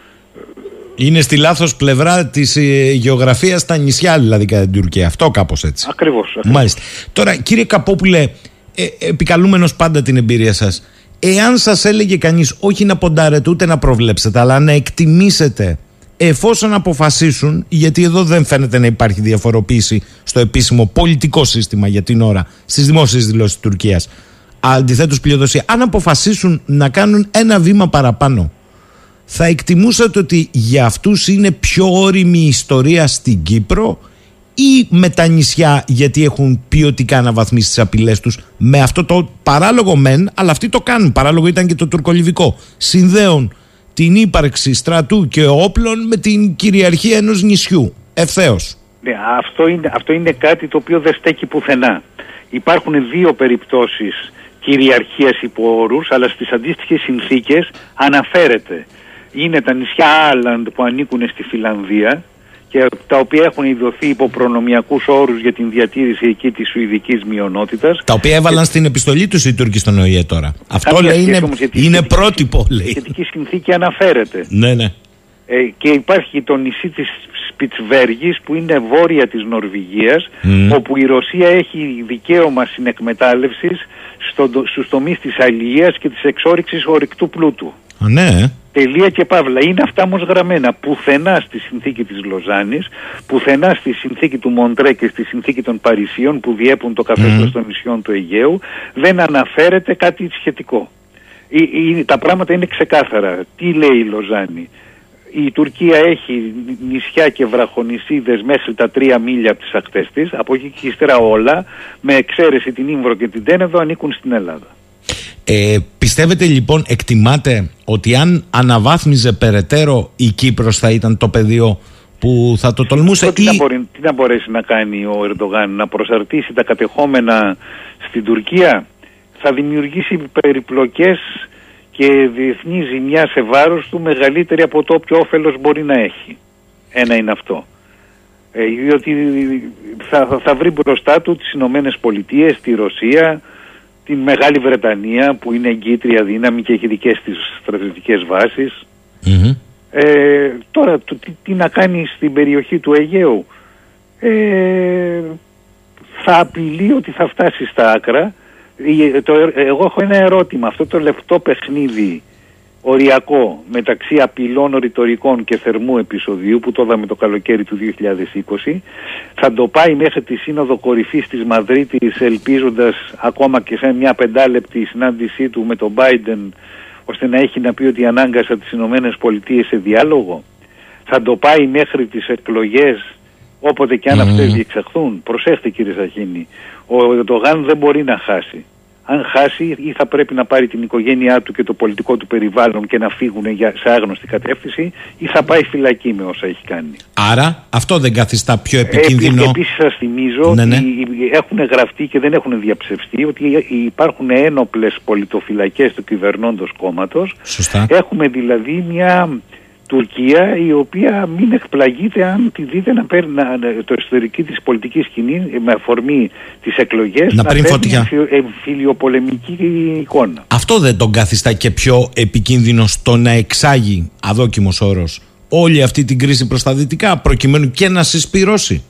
Είναι στη λάθος πλευρά της γεωγραφίας στα νησιά δηλαδή κατά την Τουρκία. Αυτό κάπως έτσι. Ακριβώς. Μάλιστα. Τώρα κύριε Καπόπουλε, ε, επικαλούμενος πάντα την εμπειρία σας, εάν σας έλεγε κανείς όχι να ποντάρετε ούτε να προβλέψετε αλλά να εκτιμήσετε εφόσον αποφασίσουν, γιατί εδώ δεν φαίνεται να υπάρχει διαφοροποίηση στο επίσημο πολιτικό σύστημα για την ώρα στις δημόσιες δηλώσεις της Τουρκίας. Αντιθέτως πλειοδοσία, αν αποφασίσουν να κάνουν ένα βήμα παραπάνω θα εκτιμούσατε ότι για αυτούς είναι πιο όρημη η ιστορία στην Κύπρο ή με τα νησιά γιατί έχουν ποιοτικά αναβαθμίσει τις απειλές τους με αυτό το παράλογο μεν, αλλά αυτοί το κάνουν. Παράλογο ήταν και το τουρκολιβικό. Συνδέουν την ύπαρξη στρατού και όπλων με την κυριαρχία ενός νησιού. Ευθέως. Ναι, αυτό είναι, αυτό είναι κάτι το οποίο δεν στέκει πουθενά. Υπάρχουν δύο περιπτώσεις κυριαρχίας υπό όρους, αλλά στις αντίστοιχες συνθήκες αναφέρεται. Είναι τα νησιά Άλαντ που ανήκουν στη Φιλανδία και τα οποία έχουν ειδωθεί υπό προνομιακούς όρους για την διατήρηση εκεί της Σουηδικής μειονότητας. Τα οποία έβαλαν στην επιστολή τους οι Τούρκοι στον ΟΗΕ τώρα. Αυτό λέει είναι, είναι πρότυπο. Λέει. Η σχετική συνθήκη αναφέρεται. Ναι, ναι. Ε, και υπάρχει το νησί της Σπιτσβέργης που είναι βόρεια της Νορβηγίας όπου η Ρωσία έχει δικαίωμα συνεκμετάλλευσης στο, στους τομείς της αλληλείας και της εξόριξης ορυκτού πλούτου. Α, ναι. Τελεία και παύλα. Είναι αυτά όμως γραμμένα πουθενά στη συνθήκη της Λοζάνης, πουθενά στη συνθήκη του Μοντρέ και στη συνθήκη των Παρισίων που διέπουν το καθεστώς mm. των νησιών του Αιγαίου, δεν αναφέρεται κάτι σχετικό. τα πράγματα είναι ξεκάθαρα. Τι λέει η Λοζάνη; Η Τουρκία έχει νησιά και βραχονισίδες μέχρι τα τρία μίλια από τις ακτές της, από εκεί και ύστερα όλα, με εξαίρεση την Ήμβρο και την Τένεδο, ανήκουν στην Ελλάδα. Ε, πιστεύετε λοιπόν, εκτιμάτε ότι αν αναβάθμιζε περαιτέρω η Κύπρος θα ήταν το πεδίο που θα το τολμούσε τι, ή... να μπορεί, τι να μπορέσει να κάνει ο Ερντογάν, να προσαρτήσει τα κατεχόμενα στην Τουρκία; Θα δημιουργήσει περιπλοκές και διεθνή ζημιά σε βάρος του μεγαλύτερη από το όποιο όφελος μπορεί να έχει. Ένα είναι αυτό. Ε, διότι θα, θα βρει μπροστά του τις Ηνωμένες Πολιτείες, τη Ρωσία, τη Μεγάλη Βρετανία που είναι εγκύτρια δύναμη και έχει δικές της στρατιωτικές Ε, τώρα τι, τι να κάνει στην περιοχή του Αιγαίου; Ε, θα απειλεί ότι θα φτάσει στα άκρα. Το, εγώ έχω ένα ερώτημα. Αυτό το λεπτό παιχνίδι οριακό μεταξύ απειλών ρητορικών και θερμού επεισοδίου που το είδαμε το καλοκαίρι του 2020 θα το πάει μέχρι τη σύνοδο κορυφής της Μαδρίτης ελπίζοντας ακόμα και σε μια πεντάλεπτη συνάντησή του με τον Biden ώστε να έχει να πει ότι ανάγκασα τις Ηνωμένες Πολιτείες σε διάλογο. Θα το πάει μέχρι τις εκλογές όποτε και αν mm. αυτές διεξαχθούν. Προσέχτε κύριε Σαχίνη ο Ερντογάν δεν μπορεί να χάσει αν χάσει ή θα πρέπει να πάρει την οικογένειά του και το πολιτικό του περιβάλλον και να φύγουν για, σε άγνωστη κατεύθυνση ή θα πάει φυλακή με όσα έχει κάνει. Άρα αυτό δεν καθιστά πιο επικίνδυνο. Ε, Επίσης σας θυμίζω ναι, ναι. ότι έχουν γραφτεί και δεν έχουν διαψευστεί ότι υπάρχουν ένοπλες πολιτοφυλακές του κυβερνώντος κόμματος. Σωστά. Έχουμε δηλαδή μια Τουρκία η οποία μην εκπλαγείται αν τη δείτε να παίρνει το εσωτερική της πολιτικής σκηνή με αφορμή τις εκλογές να, να παίρνει φωτιά. εμφυλιοπολεμική εικόνα. Αυτό δεν τον καθιστά και πιο επικίνδυνο στο να εξάγει αδόκιμος όρος όλη αυτή την κρίση προς τα δυτικά προκειμένου και να συσπυρώσει.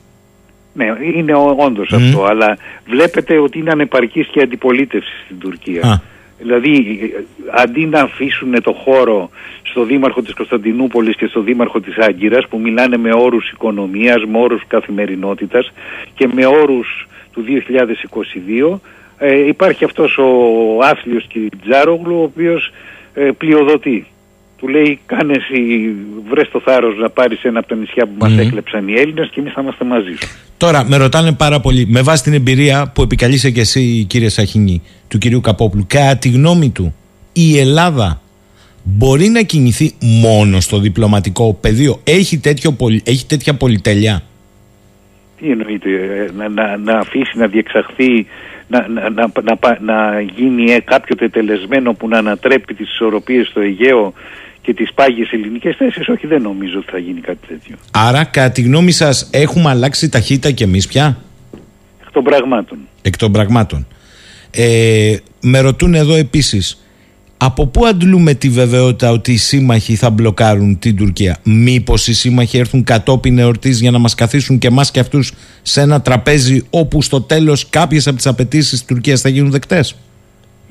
Ναι, είναι όντως αυτό, αλλά βλέπετε ότι είναι ανεπαρκής και αντιπολίτευση στην Τουρκία. Δηλαδή, αντί να αφήσουν το χώρο στο Δήμαρχο της Κωνσταντινούπολης και στο Δήμαρχο της Άγκυρας που μιλάνε με όρους οικονομίας, με όρους καθημερινότητας και με όρους του 2022, ε, υπάρχει αυτός ο Άθλιος Τζάρογλου ο οποίος ε, πλειοδοτεί του λέει κάνες εσύ βρες το θάρρος να πάρεις ένα από τα νησιά που μας έκλεψαν οι Έλληνες και εμείς θα είμαστε μαζί σου. Τώρα με ρωτάνε πάρα πολύ με βάση την εμπειρία που επικαλείσαι και εσύ κύριε Σαχινή του κυρίου Καπόπουλου κατά τη γνώμη του η Ελλάδα μπορεί να κινηθεί μόνο στο διπλωματικό πεδίο; Έχει, τέτοιο, έχει τέτοια πολυτέλεια; Τι εννοείται, ε, να, να, να αφήσει να διεξαχθεί, να, να, να, να, να γίνει ε, κάποιο τετελεσμένο που να ανατρέπει τις ισορροπίες στο Αιγαίο και τις πάγιες ελληνικές θέσεις, όχι δεν νομίζω ότι θα γίνει κάτι τέτοιο. Άρα κατά τη γνώμη σας έχουμε αλλάξει ταχύτητα κι εμείς πια; Εκ των πραγμάτων. Εκ των πραγμάτων. Ε, με ρωτούν εδώ επίσης, από πού αντλούμε τη βεβαιότητα ότι οι σύμμαχοι θα μπλοκάρουν την Τουρκία; Μήπως οι σύμμαχοι έρθουν κατόπιν εορτής για να μας καθίσουν και εμάς και αυτούς σε ένα τραπέζι όπου στο τέλος κάποιες από τις απαιτήσεις της Τουρκίας θα γίνουν δεκτές;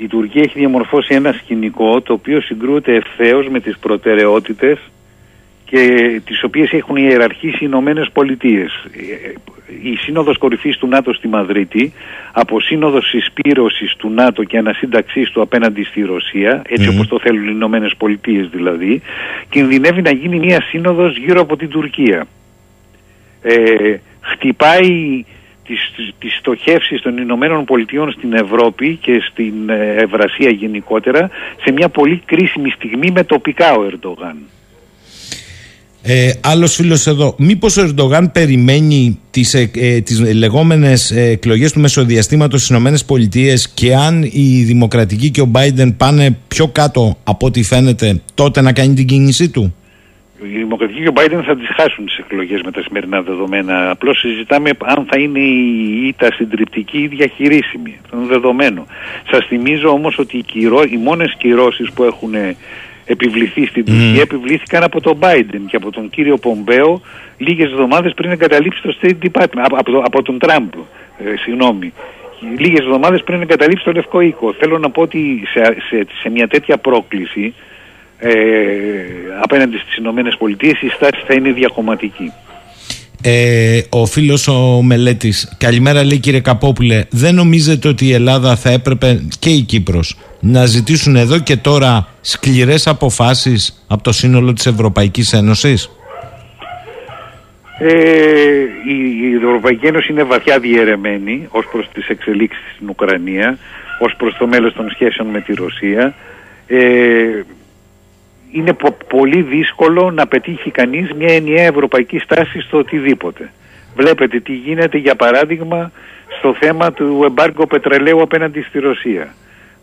Η Τουρκία έχει διαμορφώσει ένα σκηνικό το οποίο συγκρούεται ευθέως με τις προτεραιότητες και τις οποίες έχουν ιεραρχήσει οι Ηνωμένες Πολιτείες. Η Σύνοδος Κορυφής του ΝΑΤΟ στη Μαδρίτη, από Σύνοδος Συσπήρωσης του ΝΑΤΟ και ανασύνταξής του απέναντι στη Ρωσία, έτσι όπως το θέλουν οι Ηνωμένες Πολιτείες δηλαδή, κινδυνεύει να γίνει μια σύνοδος γύρω από την Τουρκία. Ε, χτυπάει τις, τις στοχεύσεις των Ηνωμένων Πολιτειών στην Ευρώπη και στην ε, Ευρασία γενικότερα σε μια πολύ κρίσιμη στιγμή με τοπικά ο Ερντογάν. Ε, Άλλος φίλος εδώ, μήπως ο Ερντογάν περιμένει τις ε, ε, τις λεγόμενες εκλογές του μεσοδιαστήματος στις ΗΠΑ και αν η Δημοκρατική και ο Biden πάνε πιο κάτω από ό,τι φαίνεται, τότε να κάνει την κίνησή του; Η Δημοκρατική και ο Biden θα τις χάσουν τις εκλογές με τα σημερινά δεδομένα. Απλώς συζητάμε αν θα είναι η ήττα συντριπτική ή διαχειρίσιμη. Αυτό είναι δεδομένο. Σας θυμίζω όμως ότι οι, κυρώ, οι μόνες κυρώσεις που έχουν επιβληθεί στην Τουρκία επιβλήθηκαν από τον Biden και από τον κύριο Πομπέο λίγες εβδομάδες πριν εγκαταλείψει το State Department, από, από τον Τραμπ, ε, συγγνώμη. Λίγες εβδομάδες πριν εγκαταλείψει το Λευκό Οίκο. Θέλω να πω ότι σε, σε, σε μια τέτοια πρόκληση ε, απέναντι στις Ηνωμένες Πολιτείες η στάση θα είναι διακομματική. Ε, ο φίλος ο Μελέτης Καλημέρα λέει κύριε Καπόπουλε Δεν νομίζετε ότι η Ελλάδα θα έπρεπε και η Κύπρος Να ζητήσουν εδώ και τώρα Σκληρές αποφάσεις Από το σύνολο της Ευρωπαϊκής Ένωσης; Ε, η, η Ευρωπαϊκή Ένωση είναι βαθιά διαιρεμένη ως προς τις εξελίξεις στην Ουκρανία, ως προς το μέλλον των σχέσεων με τη Ρωσία. Ε, είναι πολύ δύσκολο να πετύχει κανείς μια ενιαία ευρωπαϊκή στάση στο οτιδήποτε. Βλέπετε τι γίνεται για παράδειγμα στο θέμα του εμπάργκο πετρελαίου απέναντι στη Ρωσία.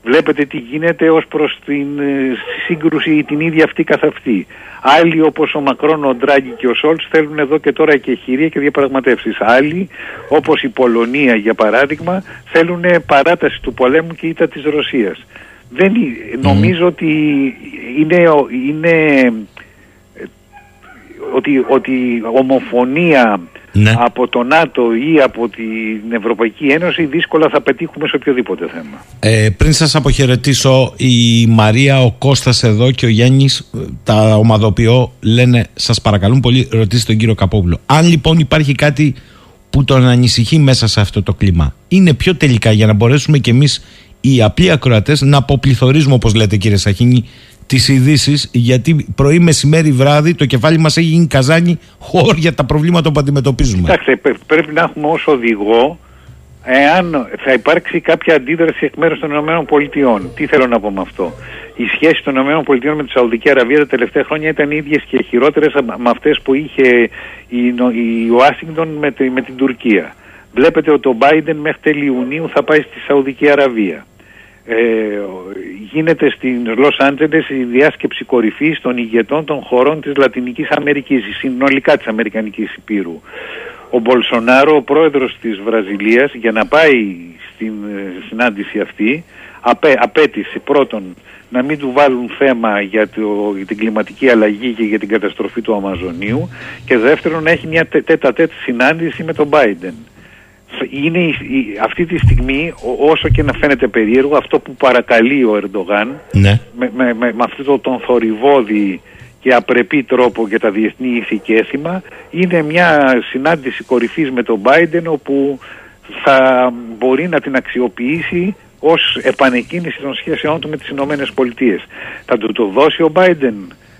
Βλέπετε τι γίνεται ως προς την ε, σύγκρουση την ίδια αυτή καθ' αυτή. Άλλοι όπως ο Μακρόν, ο Ντράγκη και ο Σόλτς θέλουν εδώ και τώρα και χειρία και διαπραγματεύσεις. Άλλοι όπως η Πολωνία για παράδειγμα θέλουν παράταση του πολέμου και ήττα της Ρωσίας. Δεν, νομίζω ότι είναι, είναι ε, ότι, ότι ομοφωνία Ναι. από το ΝΑΤΟ ή από την Ευρωπαϊκή Ένωση δύσκολα θα πετύχουμε σε οποιοδήποτε θέμα. Ε, πριν σας αποχαιρετήσω η Μαρία, ο Κώστας εδώ και ο Γιάννης ε, τα ομαδοποιώ λένε σας παρακαλούν πολύ ρωτήστε τον κύριο Καπόπουλο αν λοιπόν υπάρχει κάτι που τον ανησυχεί μέσα σε αυτό το κλίμα είναι πιο τελικά για να μπορέσουμε κι εμείς οι απλοί ακροατές να αποπληθωρίζουμε όπως λέτε κύριε Σαχίνη τις ειδήσει, γιατί πρωί, μεσημέρι, βράδυ το κεφάλι μας έχει γίνει καζάνι χώρο για τα προβλήματα που αντιμετωπίζουμε. Κοιτάξτε, πε- πρέπει να έχουμε ως οδηγό εάν θα υπάρξει κάποια αντίδραση εκ μέρους των ΗΠΑ. Τι θέλω να πω με αυτό; Οι σχέσεις των ΗΠΑ με τη Σαουδική Αραβία τα τελευταία χρόνια ήταν ίδιες και χειρότερες με αυτές που είχε η, Νο- η Ουάσιγκτον με, τη- με την Τουρκία. Βλέπετε ότι ο Biden μέχρι τέλη Ιουνίου θα πάει στη Σαουδική Αραβία. Ε, γίνεται στην Λος Άντζελες η διάσκεψη κορυφής των ηγετών των χωρών της Λατινικής Αμερικής, συνολικά της Αμερικανικής Υπήρου. Ο Μπολσονάρο, ο πρόεδρος της Βραζιλίας, για να πάει στην ε, συνάντηση αυτή, απέ, απέτησε πρώτον να μην του βάλουν θέμα για, το, για την κλιματική αλλαγή και για την καταστροφή του Αμαζονίου και δεύτερον να έχει μια τε- τέτα τέτ συνάντηση με τον Biden είναι η- η- αυτή τη στιγμή ο- όσο και να φαίνεται περίεργο αυτό που παρακαλεί ο Ερντογάν Ναι. με, με, με, με αυτό το- τον θορυβόδη και απρεπή τρόπο για τα διεθνή ήθη και έθιμα είναι μια συνάντηση κορυφής με τον Biden όπου θα μπορεί να την αξιοποιήσει ως επανεκκίνηση των σχέσεών του με τις Ηνωμένες Πολιτείες. Θα του το δώσει ο Biden,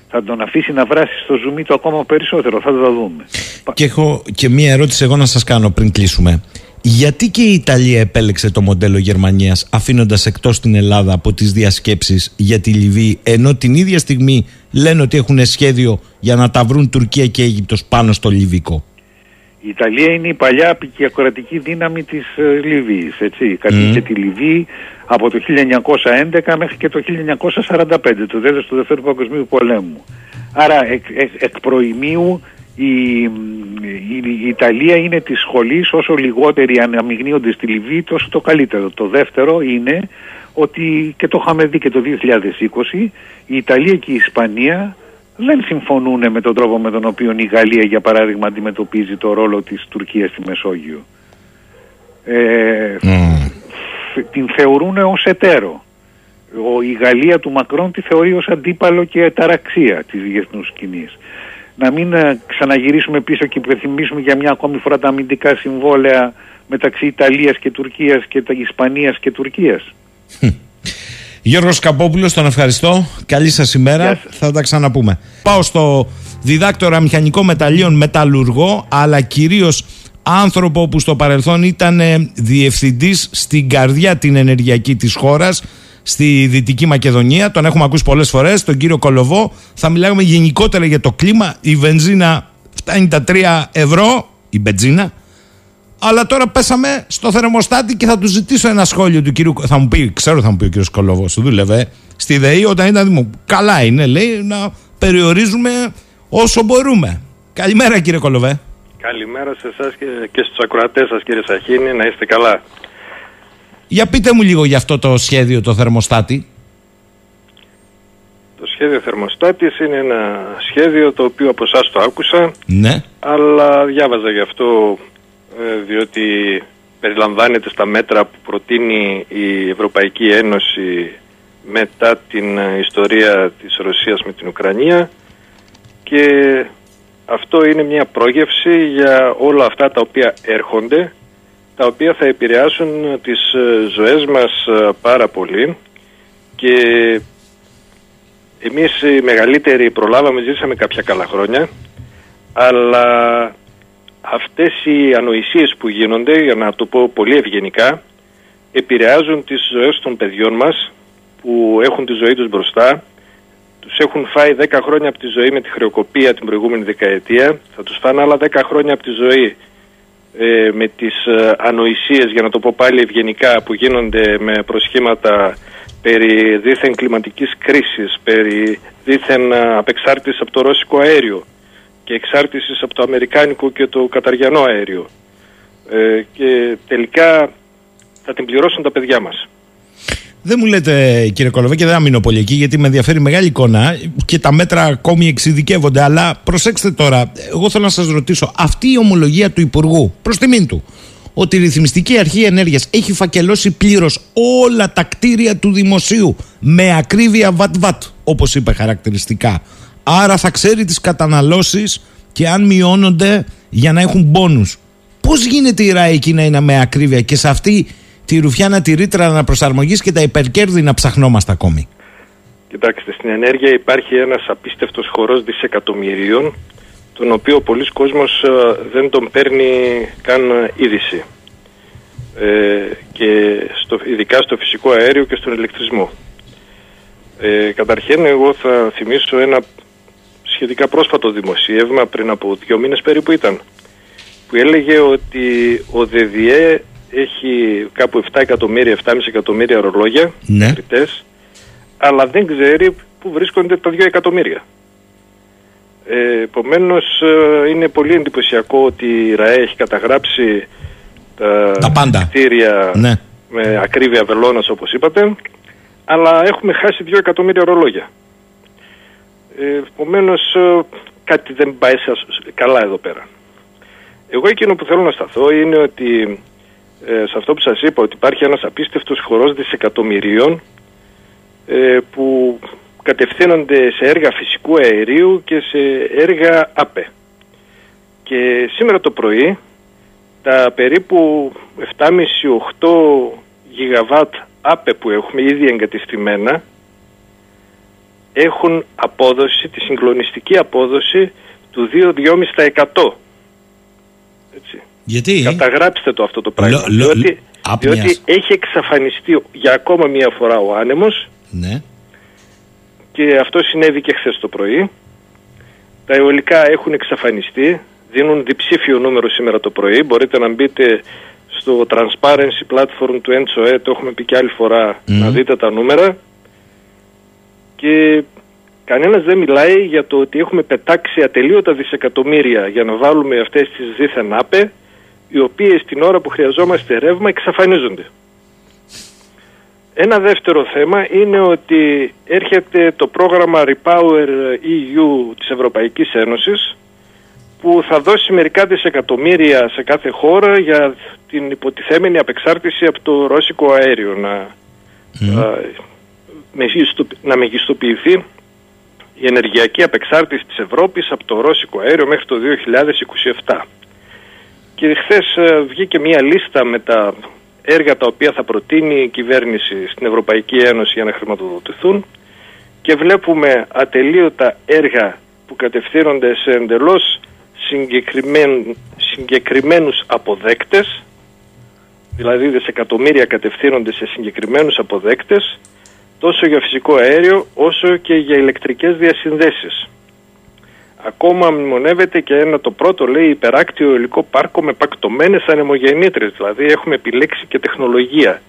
θα τον αφήσει να βράσει στο ζουμί του ακόμα περισσότερο, θα το δούμε. Και έχω και μία ερώτηση εγώ να σας κάνω πριν κλείσουμε. Γιατί και η Ιταλία επέλεξε το μοντέλο Γερμανίας αφήνοντας εκτός την Ελλάδα από τις διασκέψεις για τη Λιβύη ενώ την ίδια στιγμή λένε ότι έχουν σχέδιο για να τα βρουν Τουρκία και Αίγυπτος πάνω στο Λιβύκο; Η Ιταλία είναι η παλιά απεικιοκρατική δύναμη της ε, Λιβύης, έτσι. Κατοίκησε τη Λιβύη από το 1911 μέχρι και το 1945, το τέλος του Δεύτερου Παγκοσμίου Πολέμου. Άρα εκ, εκ, εκ προημίου η, η, η Ιταλία είναι της σχολής όσο λιγότεροι αναμειγνύονται στη Λιβύη τόσο το καλύτερο. Το δεύτερο είναι ότι και το είχαμε δει και το 2020 η Ιταλία και η Ισπανία δεν συμφωνούν με τον τρόπο με τον οποίο η Γαλλία για παράδειγμα αντιμετωπίζει το ρόλο της Τουρκίας στη Μεσόγειο. Ε, θ- την θεωρούν ως εταίρο. Ο, η Γαλλία του Μακρόν τη θεωρεί ως αντίπαλο και ταραξία της διεθνούς σκηνής. Να μην ε, ξαναγυρίσουμε πίσω και υπενθυμίσουμε για μια ακόμη φορά τα αμυντικά συμβόλαια μεταξύ Ιταλίας και Τουρκίας και τα Ισπανίας και Τουρκίας. Γιώργος Καπόπουλος, τον ευχαριστώ. Καλή σας ημέρα. Γεια σας. Θα τα ξαναπούμε. Πάω στο διδάκτορα μηχανικό μεταλλίων μεταλλουργό, αλλά κυρίως άνθρωπο που στο παρελθόν ήταν ε, διευθυντής στην καρδιά την ενεργειακή της χώρας, στη Δυτική Μακεδονία. Τον έχουμε ακούσει πολλές φορές, τον κύριο Κολοβό. Θα μιλάμε γενικότερα για το κλίμα. Η βενζίνα φτάνει τα 3 ευρώ, η μπετζίνα. Αλλά τώρα πέσαμε στο θερμοστάτη και θα του ζητήσω ένα σχόλιο του κυρίου. Θα μου πει, ξέρω θα μου πει ο κύριος Κολόβο, σου δούλευε στη ΔΕΗ όταν ήταν δημο. Καλά είναι, λέει, να περιορίζουμε όσο μπορούμε. Καλημέρα κύριε Κολοβέ. Καλημέρα σε εσάς και, και στους ακροατές σας κύριε Σαχίνη, να είστε καλά. Για πείτε μου λίγο για αυτό το σχέδιο το θερμοστάτη. Το σχέδιο θερμοστάτης είναι ένα σχέδιο το οποίο από εσάς το άκουσα, Ναι. αλλά διάβαζα γι' αυτό ε, διότι περιλαμβάνεται στα μέτρα που προτείνει η Ευρωπαϊκή Ένωση μετά την ε, ιστορία της Ρωσίας με την Ουκρανία. Και αυτό είναι μια πρόγευση για όλα αυτά τα οποία έρχονται τα οποία θα επηρεάσουν τις ε, ζωές μας ε, πάρα πολύ. Και εμείς οι μεγαλύτεροι προλάβαμε, ζήσαμε κάποια καλά χρόνια αλλά αυτές οι ανοησίες που γίνονται, για να το πω πολύ ευγενικά, επηρεάζουν τις ζωές των παιδιών μας που έχουν τη ζωή τους μπροστά. Τους έχουν φάει 10 χρόνια από τη ζωή με τη χρεοκοπία την προηγούμενη δεκαετία. Θα τους φάνε άλλα 10 χρόνια από τη ζωή ε, με τις ε, ανοησίες, για να το πω πάλι ευγενικά, που γίνονται με προσχήματα περί δίθεν κλιματικής κρίσης, περί δίθεν α, απεξάρτησης από το ρώσικο αέριο και εξάρτησης από το αμερικάνικο και το καταριανό αέριο. Ε, και τελικά θα την πληρώσουν τα παιδιά μας. Δεν μου λέτε κύριε Κολοβέ και δεν θα μείνω πολύ εκεί γιατί με ενδιαφέρει μεγάλη εικόνα και τα μέτρα ακόμη εξειδικεύονται. Αλλά προσέξτε τώρα, εγώ θέλω να σας ρωτήσω, αυτή η ομολογία του Υπουργού προς τιμήν του, ότι η Ρυθμιστική Αρχή Ενέργειας έχει φακελώσει πλήρως όλα τα κτίρια του δημοσίου με ακρίβεια βατ-βατ, όπως είπε χαρακτηριστικά. Άρα θα ξέρει τις καταναλώσεις και αν μειώνονται για να έχουν πόνου. Πώς γίνεται η ΡΑΕ εκεί να είναι με ακρίβεια και σε αυτή τη ρουφιάνα τη ρήτρα αναπροσαρμογής και τα υπερκέρδη να ψαχνόμαστε ακόμη; Κοιτάξτε, στην ενέργεια υπάρχει ένας απίστευτος χορός δισεκατομμυρίων τον οποίο πολλοί κόσμος ε, δεν τον παίρνει καν είδηση. Ε, και στο, ειδικά στο φυσικό αέριο και στον ηλεκτρισμό. Ε, καταρχήν εγώ θα θυμίσω ένα σχετικά πρόσφατο δημοσίευμα πριν από δύο μήνες περίπου ήταν που έλεγε ότι ο ΔΔΕ έχει κάπου 7 εκατομμύρια, 7,5 εκατομμύρια ρολόγια Ναι. κριτές, αλλά δεν ξέρει πού βρίσκονται τα 2 εκατομμύρια. Ε, Επομένως, είναι πολύ εντυπωσιακό ότι η ΡΑΕ έχει καταγράψει τα, Τα πάντα. κτίρια Ναι. με ακρίβεια βελόνας όπως είπατε, αλλά έχουμε χάσει 2 εκατομμύρια ρολόγια. Ε, Επομένως, κάτι δεν πάει σας- καλά εδώ πέρα. Εγώ εκείνο που θέλω να σταθώ είναι ότι ε, σε αυτό που σας είπα ότι υπάρχει ένας απίστευτος χορός δισεκατομμυρίων ε, που κατευθύνονται σε έργα φυσικού αερίου και σε έργα ΑΠΕ. Και σήμερα το πρωί τα περίπου 7,5-8 γιγαβάτ ΑΠΕ που έχουμε ήδη εγκατεστημένα έχουν απόδοση, τη συγκλονιστική απόδοση του 2-2,5%. Έτσι. Γιατί; Καταγράψτε το αυτό το πράγμα. Λο- λο- διότι, άπνοιας. διότι έχει εξαφανιστεί για ακόμα μία φορά ο άνεμος Ναι. και αυτό συνέβη και χθες το πρωί. Τα αιωλικά έχουν εξαφανιστεί, δίνουν διψήφιο νούμερο σήμερα το πρωί. Μπορείτε να μπείτε στο transparency platform του ENTSOE, το έχουμε πει και άλλη φορά, Μμμ. να δείτε τα νούμερα. Και κανένας δεν μιλάει για το ότι έχουμε πετάξει ατελείωτα δισεκατομμύρια για να βάλουμε αυτές τις δίθεν άπε, οι οποίες την ώρα που χρειαζόμαστε ρεύμα εξαφανίζονται. Ένα δεύτερο θέμα είναι ότι έρχεται το πρόγραμμα Repower EU της Ευρωπαϊκής Ένωσης που θα δώσει μερικά δισεκατομμύρια σε κάθε χώρα για την υποτιθέμενη απεξάρτηση από το ρώσικο αέριο να, α, μεγιστο- να μεγιστοποιηθεί η ενεργειακή απεξάρτηση της Ευρώπης από το ρώσικο αέριο μέχρι το 2027. Και χθες βγήκε μια λίστα με τα έργα τα οποία θα προτείνει η κυβέρνηση στην Ευρωπαϊκή Ένωση για να χρηματοδοτηθούν και βλέπουμε ατελείωτα έργα που κατευθύνονται σε εντελώς συγκεκριμέν, συγκεκριμένους αποδέκτες δηλαδή δισεκατομμύρια κατευθύνονται σε συγκεκριμένους αποδέκτες τόσο για φυσικό αέριο όσο και για ηλεκτρικές διασυνδέσεις. Ακόμα μνημονεύεται και ένα το πρώτο λέει υπεράκτιο υλικό πάρκο με πακτωμένες ανεμογεννήτρες. Δηλαδή έχουμε επιλέξει και τεχνολογία.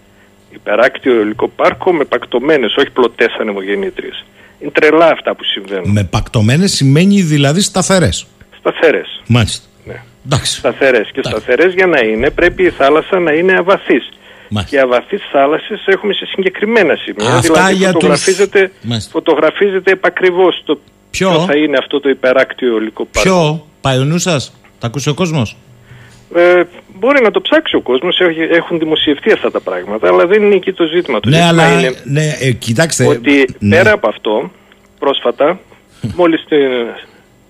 Υπεράκτιο υλικό πάρκο με πακτωμένες, όχι πλωτές ανεμογεννήτριες. Είναι τρελά αυτά που συμβαίνουν. Με πακτωμένες σημαίνει δηλαδή σταθερές. Σταθερές. Μάλιστα. Ναι. Εντάξει. Σταθερές. Και Εντάξει. σταθερές για να είναι πρέπει η θάλασσα να είναι αβαθής. Μάλιστα. Και αβαθείς θάλασσες έχουμε σε συγκεκριμένα σημεία. Αυτά δηλαδή για τους- φωτογραφίζεται, Μάλιστα. φωτογραφίζεται επακριβώς το Ποιο; ποιο θα είναι αυτό το υπεράκτιο υλικό πάρκο. Ποιο, πάει ο νου σα, τα ακούσει ο κόσμος; Ε, μπορεί να το ψάξει ο κόσμος, έχει- έχουν δημοσιευτεί αυτά τα πράγματα, αλλά δεν είναι εκεί το ζήτημα. Το Ναι, ζήτημα αλλά. είναι Ναι, ε, κοιτάξτε. ότι ναι. πέρα από αυτό, πρόσφατα, μόλις την,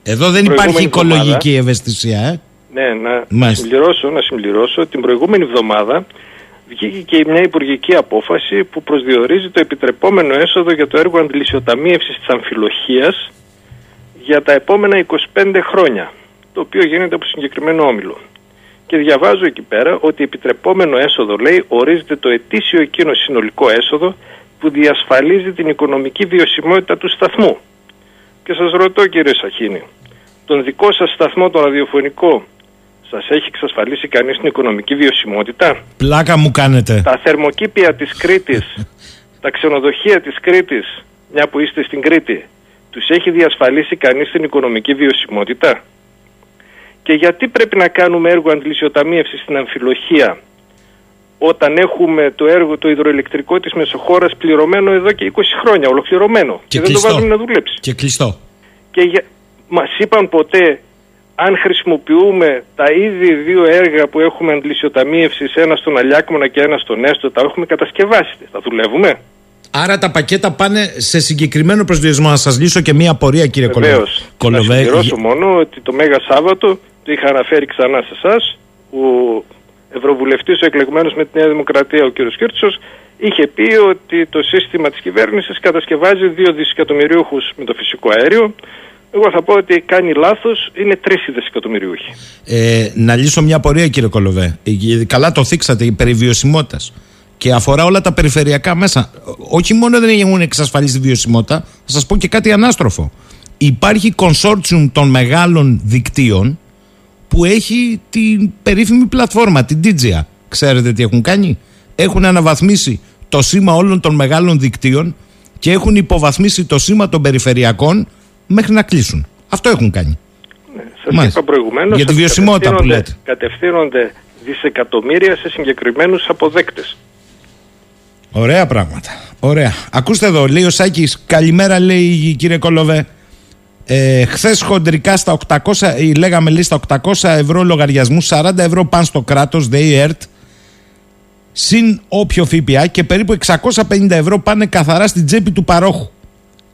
Εδώ δεν προηγούμενη υπάρχει οικολογική εβδομάδα- ευαισθησία, ε. ναι, να Μάλιστα. συμπληρώσω, να συμπληρώσω, την προηγούμενη εβδομάδα βγήκε και μια υπουργική απόφαση που προσδιορίζει το επιτρεπόμενο έσοδο για το έργο αντιλησιοταμίευσης της αμφιλοχίας για τα επόμενα 25 χρόνια, το οποίο γίνεται από συγκεκριμένο όμιλο. Και διαβάζω εκεί πέρα ότι επιτρεπόμενο έσοδο, λέει, ορίζεται το ετήσιο εκείνο συνολικό έσοδο που διασφαλίζει την οικονομική βιωσιμότητα του σταθμού. Και σας ρωτώ κύριε Σαχίνη, τον δικό σας σταθμό, τον ραδιοφωνικό, σας έχει εξασφαλίσει κανείς την οικονομική βιωσιμότητα; Πλάκα μου κάνετε. Τα θερμοκήπια της Κρήτης τα ξενοδοχεία της Κρήτης, μια που είστε στην Κρήτη, τους έχει διασφαλίσει κανείς την οικονομική βιωσιμότητα; Και γιατί πρέπει να κάνουμε έργο αντιλησιοταμίευσης στην αμφιλοχία όταν έχουμε το έργο το υδροελεκτρικό της Μεσοχώρας πληρωμένο εδώ και 20 χρόνια, ολοκληρωμένο και, δεν το βάζουμε να δουλέψει; Και κλειστό. Και για... μας είπαν ποτέ αν χρησιμοποιούμε τα ήδη δύο έργα που έχουμε αντλησιοταμίευση, ένα στον Αλιάκμονα και ένα στον Έστω, τα έχουμε κατασκευάσει. Θα δουλεύουμε. Άρα τα πακέτα πάνε σε συγκεκριμένο προσδιορισμό. Να σας λύσω και μία απορία, κύριε Κολοβέ. Να συμπληρώσω μόνο ότι το Μέγα Σάββατο το είχα αναφέρει ξανά σε εσάς. Ο Ευρωβουλευτής, ο εκλεγμένος με τη Νέα Δημοκρατία, ο κ. Κίρτσος, είχε πει ότι το σύστημα της κυβέρνησης κατασκευάζει δύο δισεκατομμυρίουχους με το φυσικό αέριο. Εγώ θα πω ότι κάνει λάθος, είναι τρεις δισεκατομμυρίουχοι. Ε, να λύσω μια απορία, κύριε Κολοβέ. Ε, καλά το θίξατε, η περιβιωσιμότητας και αφορά όλα τα περιφερειακά μέσα. Όχι μόνο δεν έχουν εξασφαλίσει τη βιωσιμότητα, θα σας πω και κάτι ανάστροφο. Υπάρχει consortium των μεγάλων δικτύων που έχει την περίφημη πλατφόρμα, την DJA. Ξέρετε τι έχουν κάνει; Έχουν αναβαθμίσει το σήμα όλων των μεγάλων δικτύων και έχουν υποβαθμίσει το σήμα των περιφερειακών μέχρι να κλείσουν. Αυτό έχουν κάνει. Ναι, σας είπα προηγουμένως Για τη βιωσιμότητα που λέτε. Κατευθύνονται δισεκατομμύρια σε συγκεκριμένους αποδέκτες. Ωραία πράγματα. Ωραία. Ακούστε εδώ, λέει ο Σάκης, καλημέρα, λέει κύριε Κολοβέ. Ε, Χθες χοντρικά στα 800, ή λέγαμε λέει στα 800 ευρώ λογαριασμού, 40 ευρώ πάνε στο κράτος, ΔΕΗ ΕΡΤ, συν όποιο ΦΠΑ και περίπου 650 ευρώ πάνε καθαρά στην τσέπη του παρόχου.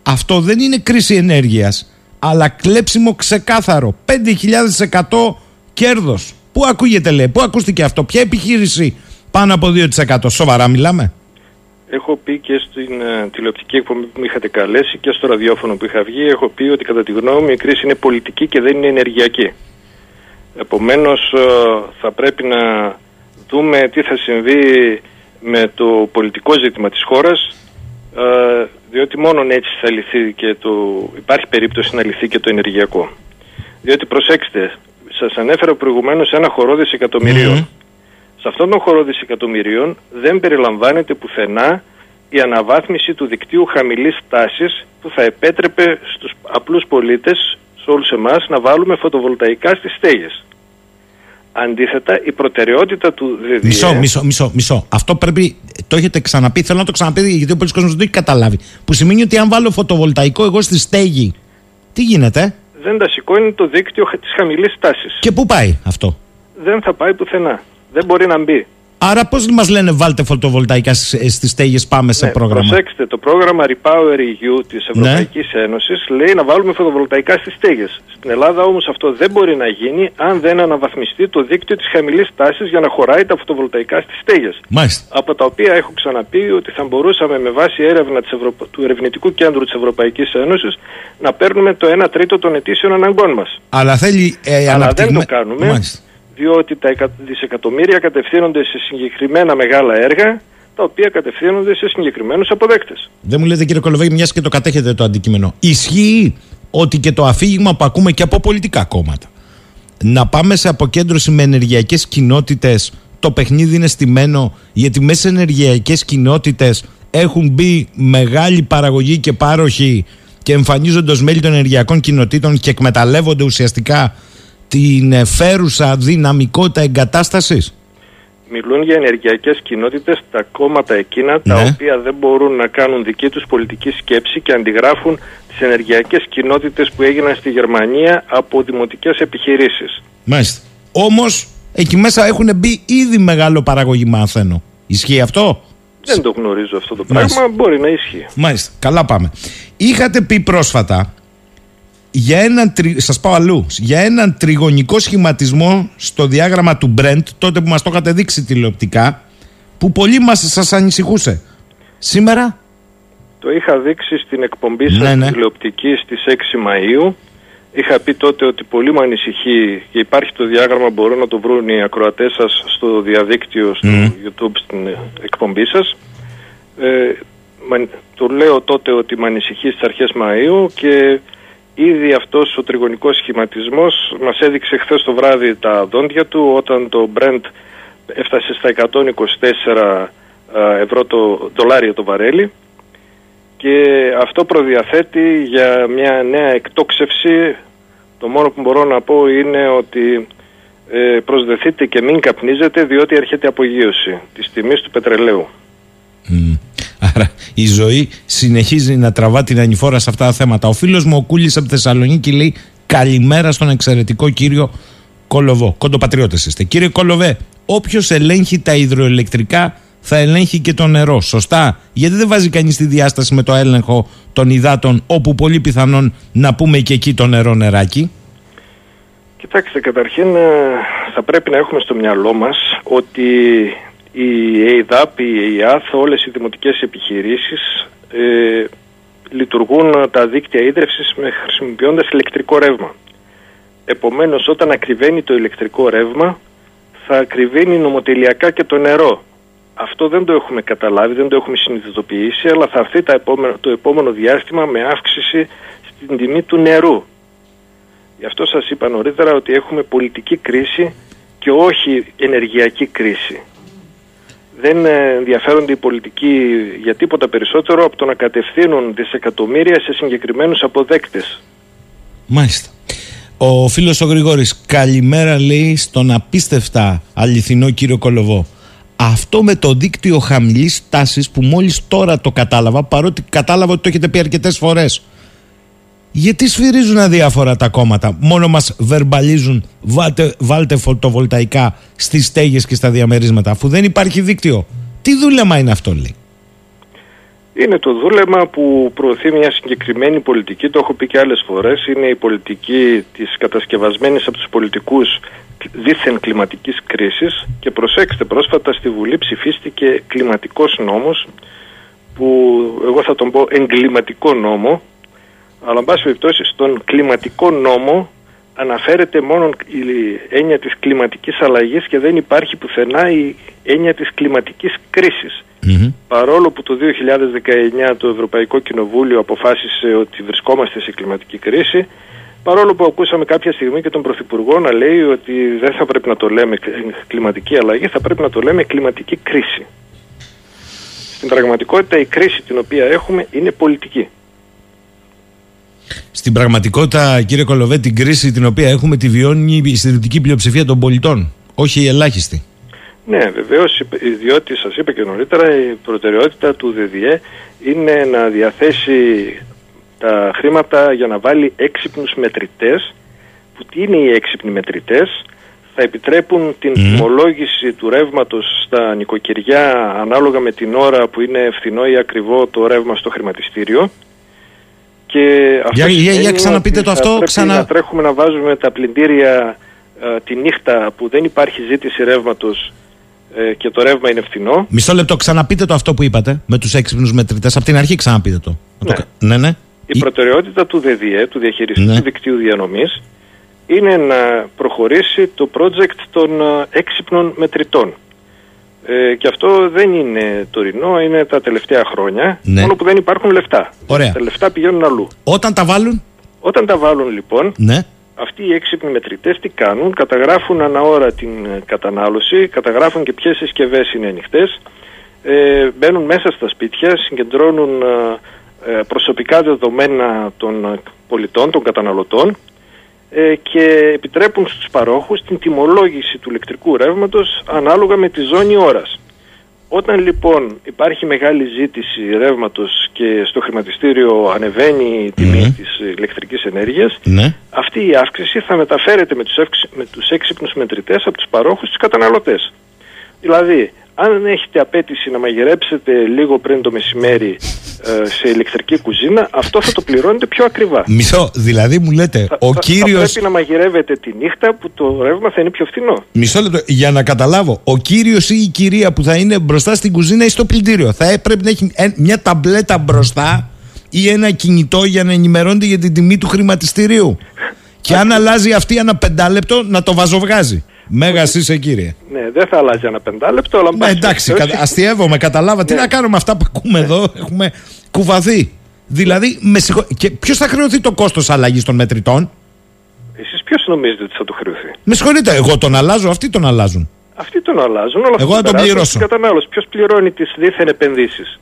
Αυτό δεν είναι κρίση ενέργειας, αλλά κλέψιμο ξεκάθαρο. 5.000% κέρδος. Πού ακούγεται, λέει, πού ακούστηκε αυτό, ποια επιχείρηση πάνω από 2%. Σοβαρά μιλάμε έχω πει και στην uh, τηλεοπτική εκπομπή που με είχατε καλέσει και στο ραδιόφωνο που είχα βγει, έχω πει ότι κατά τη γνώμη μου η κρίση είναι πολιτική και δεν είναι ενεργειακή. Επομένως ε, θα πρέπει να δούμε τι θα συμβεί με το πολιτικό ζήτημα της χώρας ε, διότι μόνο έτσι θα λυθεί και το, υπάρχει περίπτωση να λυθεί και το ενεργειακό. Διότι προσέξτε, σας ανέφερα προηγουμένως ένα χορό δισεκατομμυρίων. Σε αυτόν τον χώρο δισεκατομμυρίων δεν περιλαμβάνεται πουθενά η αναβάθμιση του δικτύου χαμηλής τάσης που θα επέτρεπε στους απλούς πολίτες, σε όλους εμάς, να βάλουμε φωτοβολταϊκά στις στέγες. Αντίθετα, η προτεραιότητα του ΔΔΕ... Μισό, μισό, μισό, μισό. Αυτό πρέπει, το έχετε ξαναπεί, θέλω να το ξαναπεί γιατί ο πολλής κόσμος δεν το έχει καταλάβει. Που σημαίνει ότι αν βάλω φωτοβολταϊκό εγώ στη στέγη, τι γίνεται; Δεν τα σηκώνει το δίκτυο της χαμηλής τάσης. Και πού πάει αυτό; Δεν θα πάει πουθενά δεν μπορεί να μπει. Άρα πώς μας λένε βάλτε φωτοβολταϊκά στις στέγες, πάμε σε ναι, πρόγραμμα; Προσέξτε, το πρόγραμμα Repower EU της Ευρωπαϊκής ναι. Ένωσης λέει να βάλουμε φωτοβολταϊκά στις στέγες. Στην Ελλάδα όμως αυτό δεν μπορεί να γίνει αν δεν αναβαθμιστεί το δίκτυο της χαμηλής τάσης για να χωράει τα φωτοβολταϊκά στις στέγες. Από τα οποία έχω ξαναπεί ότι θα μπορούσαμε με βάση έρευνα της του Ερευνητικού Κέντρου της Ευρωπαϊκής Ένωσης να παίρνουμε το 1 τρίτο των ετήσιων αναγκών μας. Αλλά θέλει ε, Αλλά δεν το κάνουμε. Μάλιστα διότι τα δισεκατομμύρια κατευθύνονται σε συγκεκριμένα μεγάλα έργα τα οποία κατευθύνονται σε συγκεκριμένους αποδέκτες. Δεν μου λέτε κύριε Κολοβέγη, μιας και το κατέχετε το αντικείμενο. Ισχύει ότι και το αφήγημα που ακούμε και από πολιτικά κόμματα να πάμε σε αποκέντρωση με ενεργειακές κοινότητες, το παιχνίδι είναι στημένο γιατί μέσα σε ενεργειακές κοινότητες έχουν μπει μεγάλη παραγωγή και πάροχοι και εμφανίζονται ως μέλη των ενεργειακών κοινοτήτων και εκμεταλλεύονται ουσιαστικά την φέρουσα δυναμικότητα εγκατάστασης. Μιλούν για ενεργειακές κοινότητες τα κόμματα εκείνα τα ναι. οποία δεν μπορούν να κάνουν δική τους πολιτική σκέψη και αντιγράφουν τις ενεργειακές κοινότητες που έγιναν στη Γερμανία από δημοτικές επιχειρήσεις. Μάλιστα. Όμως εκεί μέσα έχουν μπει ήδη μεγάλο παραγωγή μαθαίνω. Ισχύει αυτό; Δεν το γνωρίζω αυτό το πράγμα, μπορεί να ισχύει. Μάλιστα, καλά πάμε. Είχατε πει πρόσφατα για έναν, σας πάω αλλού, για έναν τριγωνικό σχηματισμό στο διάγραμμα του Brent, τότε που μας το είχατε δείξει τηλεοπτικά, που πολύ μας σας ανησυχούσε. Σήμερα... Το είχα δείξει στην εκπομπή σας ναι, ναι. τηλεοπτική στις 6 Μαΐου. Είχα πει τότε ότι πολύ μου ανησυχεί και υπάρχει το διάγραμμα, μπορούν να το βρουν οι ακροατές σας στο διαδίκτυο, στο YouTube, στην εκπομπή σας. Ε, το λέω τότε ότι με ανησυχεί στις αρχές Μαΐου και Ήδη αυτός ο τριγωνικός σχηματισμός μας έδειξε χθες το βράδυ τα δόντια του όταν το Brent έφτασε στα 124 ε, ευρώ το δολάριο το βαρέλι και αυτό προδιαθέτει για μια νέα εκτόξευση. Το μόνο που μπορώ να πω είναι ότι ε, προσδεθείτε και μην καπνίζετε διότι έρχεται απογείωση της τιμής του πετρελαίου. Άρα η ζωή συνεχίζει να τραβά την ανηφόρα σε αυτά τα θέματα. Ο φίλος μου ο Κούλης από Θεσσαλονίκη λέει καλημέρα στον εξαιρετικό κύριο Κολοβό. Κοντοπατριώτες είστε. Κύριε Κολοβέ, όποιος ελέγχει τα υδροελεκτρικά θα ελέγχει και το νερό. Σωστά. Γιατί δεν βάζει κανείς τη διάσταση με το έλεγχο των υδάτων, όπου πολύ πιθανόν να πούμε και εκεί το νερό νεράκι; Κοιτάξτε, καταρχήν ε, θα πρέπει να έχουμε στο μυαλό μας ότι η ΕΙΔΑΠ, η ΕΙΑΘ, όλες οι δημοτικές επιχειρήσεις ε, λειτουργούν τα δίκτυα ίδρυυσης με χρησιμοποιώντας ηλεκτρικό ρεύμα. Επομένως, όταν ακριβένει το ηλεκτρικό ρεύμα, θα ακριβένει νομοτελειακά και το νερό. Αυτό δεν το έχουμε καταλάβει, δεν το έχουμε συνειδητοποιήσει, αλλά θα έρθει το επόμενο διάστημα με αύξηση στην τιμή του νερού. Γι' αυτό σας είπα νωρίτερα ότι έχουμε πολιτική κρίση και όχι ενεργειακή κρίση. Δεν ενδιαφέρονται οι πολιτικοί για τίποτα περισσότερο από το να κατευθύνουν δισεκατομμύρια σε συγκεκριμένους αποδέκτες. Μάλιστα. Ο φίλος ο Γρηγόρης, καλημέρα λέει στον απίστευτα αληθινό κύριο Κολοβό αυτό με το δίκτυο χαμηλής τάσης που μόλις τώρα το κατάλαβα, παρότι κατάλαβα ότι το έχετε πει αρκετές φορές. Γιατί σφυρίζουν αδιάφορα τα κόμματα, μόνο μας βερμπαλίζουν βάλτε, βάλτε φωτοβολταϊκά στις στέγες και στα διαμερίσματα, αφού δεν υπάρχει δίκτυο. Τι δούλεμα είναι αυτό, λέει; Είναι το δούλεμα που προωθεί μια συγκεκριμένη πολιτική, το έχω πει και άλλες φορές, είναι η πολιτική της κατασκευασμένης από τους πολιτικούς δίθεν κλιματικής κρίσης και προσέξτε πρόσφατα στη Βουλή ψηφίστηκε κλιματικός νόμος που εγώ θα τον πω εγκληματικό νόμο αλλά εν πάση περιπτώσει στον κλιματικό νόμο αναφέρεται μόνο η έννοια της κλιματικής αλλαγής και δεν υπάρχει πουθενά η έννοια της κλιματικής κρίσης. Παρόλο που το 2019 το Ευρωπαϊκό Κοινοβούλιο αποφάσισε ότι βρισκόμαστε σε κλιματική κρίση, παρόλο που ακούσαμε κάποια στιγμή και τον Πρωθυπουργό να λέει ότι δεν θα πρέπει να το λέμε κλιματική αλλαγή, θα πρέπει να το λέμε κλιματική κρίση. Στην πραγματικότητα η κρίση την οποία έχουμε είναι πολιτική. Στην πραγματικότητα, κύριε Κολοβέ, την κρίση την οποία έχουμε τη βιώνει η συντηρητική πλειοψηφία των πολιτών, όχι η ελάχιστη. Ναι, βεβαίως, διότι σας είπα και νωρίτερα, η προτεραιότητα του ΔΔΕ είναι να διαθέσει τα χρήματα για να βάλει έξυπνους μετρητές, που τι είναι οι έξυπνοι μετρητές, θα επιτρέπουν την τιμολόγηση του ρεύματος στα νοικοκυριά ανάλογα με την ώρα που είναι φθηνό ή ακριβό το ρεύμα στο χρηματιστήριο. Και για, για, για ξαναπείτε το αυτό. Ξανα... να τρέχουμε να βάζουμε τα πλυντήρια ε, τη νύχτα που δεν υπάρχει ζήτηση ρεύματος ε, και το ρεύμα είναι φθηνό. Μισό λεπτό, ξαναπείτε το αυτό που είπατε με τους έξυπνους μετρητές. Από την αρχή ξαναπείτε το. Ναι. το... ναι, ναι. Η προτεραιότητα του ΔΔΕ, του Διαχειριστή ναι. Δικτύου Διανομής, είναι να προχωρήσει το project των ε, έξυπνων μετρητών. Ε, και αυτό δεν είναι τωρινό, είναι τα τελευταία χρόνια, ναι. μόνο που δεν υπάρχουν λεφτά. Ωραία. Τα λεφτά πηγαίνουν αλλού. Όταν τα βάλουν; Όταν τα βάλουν λοιπόν, ναι. αυτοί οι έξυπνοι μετρητές τι κάνουν, καταγράφουν ανά ώρα την ε, κατανάλωση, καταγράφουν και ποιες συσκευές είναι ανοιχτές, ε, μπαίνουν μέσα στα σπίτια, συγκεντρώνουν ε, ε, προσωπικά δεδομένα των πολιτών, των καταναλωτών ε, και επιτρέπουν στους παρόχους την τιμολόγηση του ηλεκτρικού ρεύματος ανάλογα με τη ζώνη ώρας. Όταν λοιπόν υπάρχει μεγάλη ζήτηση ρεύματος και στο χρηματιστήριο ανεβαίνει η τιμή mm. της ηλεκτρικής ενέργειας, ναι. αυτή η αύξηση θα μεταφέρεται με τους, με τους έξυπνους μετρητές από τους παρόχους στους καταναλωτές. Δηλαδή, αν έχετε απέτηση να μαγειρέψετε λίγο πριν το μεσημέρι ε, σε ηλεκτρική κουζίνα, αυτό θα το πληρώνετε πιο ακριβά. Μισό, δηλαδή μου λέτε, θα, ο θα, κύριος... Θα πρέπει να μαγειρεύετε τη νύχτα που το ρεύμα θα είναι πιο φθηνό. Μισό λεπτό, για να καταλάβω, ο κύριος ή η κυρία που θα είναι μπροστά στην κουζίνα ή στο πλυντήριο θα πρέπει να έχει μια ταμπλέτα μπροστά ή ένα κινητό για να ενημερώνεται για την τιμή του χρηματιστηρίου; Και αν αλλάζει αυτή ένα πεντάλεπτο να το βαζοβγάζει. Μέγα είσαι κύριε. Ναι, δεν θα αλλάζει ένα πεντάλεπτο, αλλά ναι, εντάξει, κα, αστείευομαι, καταλάβα. Τι ναι. να κάνουμε αυτά που ακούμε εδώ, έχουμε κουβαθεί. Δηλαδή, με συγχω... και ποιος θα χρεωθεί το κόστος αλλαγής των μετρητών, Εσείς ποιος νομίζετε ότι θα το χρεωθεί; Με συγχωρείτε, εγώ τον αλλάζω, αυτοί τον αλλάζουν. Αυτοί τον αλλάζουν. Όλα Εγώ θα θα τον περάσουν πληρώσω. στην κατανάλωση. Ποιος πληρώνει τις δίθεν επενδύσεις;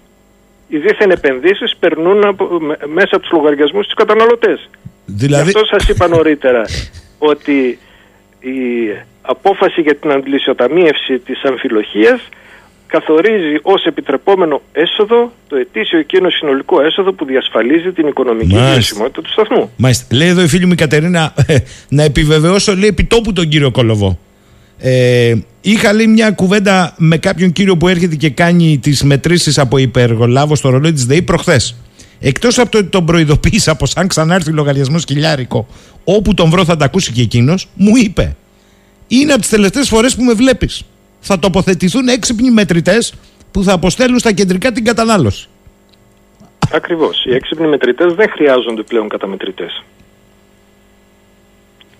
Οι δίθεν επενδύσεις περνούν από, με- μέσα από τους λογαριασμούς του καταναλωτές. Δηλαδή, Γι' αυτό σας είπα νωρίτερα ότι η απόφαση για την αντιλησιοταμίευση της αμφιλοχίας καθορίζει ως επιτρεπόμενο έσοδο το ετήσιο εκείνο συνολικό έσοδο που διασφαλίζει την οικονομική Μάλιστα. βιωσιμότητα του σταθμού. Μάλιστα. Λέει εδώ η φίλη μου η Κατερίνα να επιβεβαιώσω λέει επιτόπου τον κύριο Κολοβό. Ε, είχα λέει μια κουβέντα με κάποιον κύριο που έρχεται και κάνει τις μετρήσεις από υπεργολάβο στο ρολόι της ΔΕΗ προχθές. Εκτός από το ότι τον προειδοποίησα πως αν ξανάρθει λογαριασμός χιλιάρικο όπου τον βρω θα τα ακούσει και εκείνος μου είπε είναι από τις τελευταίες φορές που με βλέπεις. Θα τοποθετηθούν έξυπνοι μετρητές που θα αποστέλουν στα κεντρικά την κατανάλωση. Ακριβώς. Οι έξυπνοι μετρητές δεν χρειάζονται πλέον καταμετρητές.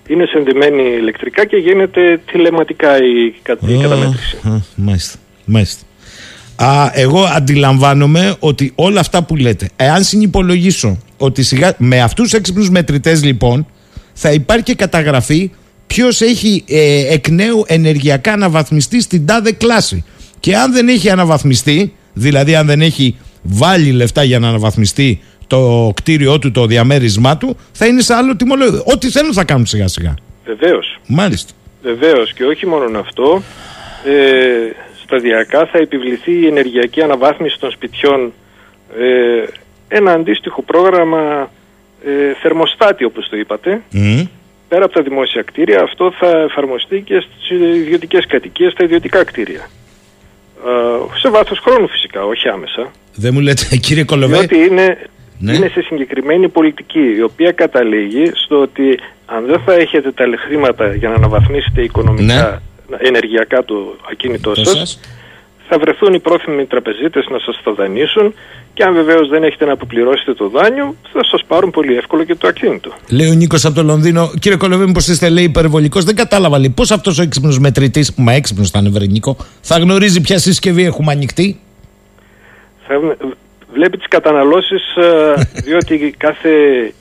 Είναι συνδεμένοι ηλεκτρικά και γίνεται τηλεματικά η, κα- η καταμέτρηση. Α, μάλιστα. μάλιστα. Α, εγώ αντιλαμβάνομαι ότι όλα αυτά που λέτε, εάν συνυπολογίσω ότι σιγά, με αυτούς τους έξυπνους μετρητές λοιπόν θα υπάρχει και καταγραφή ποιος έχει ε, εκ νέου ενεργειακά αναβαθμιστεί στην τάδε κλάση. Και αν δεν έχει αναβαθμιστεί, δηλαδή αν δεν έχει βάλει λεφτά για να αναβαθμιστεί το κτίριό του, το διαμέρισμά του, θα είναι σε άλλο τιμολόγιο. Ό,τι θέλουν θα κάνουν σιγά σιγά. Βεβαίως. Μάλιστα. Βεβαίως και όχι μόνο αυτό, ε, σταδιακά θα επιβληθεί η ενεργειακή αναβάθμιση των σπιτιών ε, ένα αντίστοιχο πρόγραμμα ε, θερμοστάτη όπως το είπατε. Μμ. Πέρα από τα δημόσια κτίρια αυτό θα εφαρμοστεί και στις ιδιωτικές κατοικίες, στα ιδιωτικά κτίρια. Ε, σε βάθος χρόνου φυσικά, όχι άμεσα. Δεν μου λέτε κύριε Κολοβέ. Διότι είναι, Ναι. είναι σε συγκεκριμένη πολιτική, η οποία καταλήγει στο ότι αν δεν θα έχετε τα χρήματα για να αναβαθμίσετε οικονομικά, ενεργειακά το ακίνητό Ναι. Το σας, σας. θα βρεθούν οι πρόθυμοι τραπεζίτες να σας τα δανείσουν και αν βεβαίως δεν έχετε να αποπληρώσετε το δάνειο, θα σας πάρουν πολύ εύκολο και το ακίνητο. Λέει ο Νίκος από το Λονδίνο, κύριε Κολοβέ, μήπως είστε λέει υπερβολικός; Δεν κατάλαβα λέει πώς αυτός ο έξυπνος μετρητής, μα έξυπνος θα είναι βρε Νίκο, θα γνωρίζει ποια συσκευή έχουμε ανοιχτή; Θα βλέπει τις καταναλώσεις ε, διότι κάθε,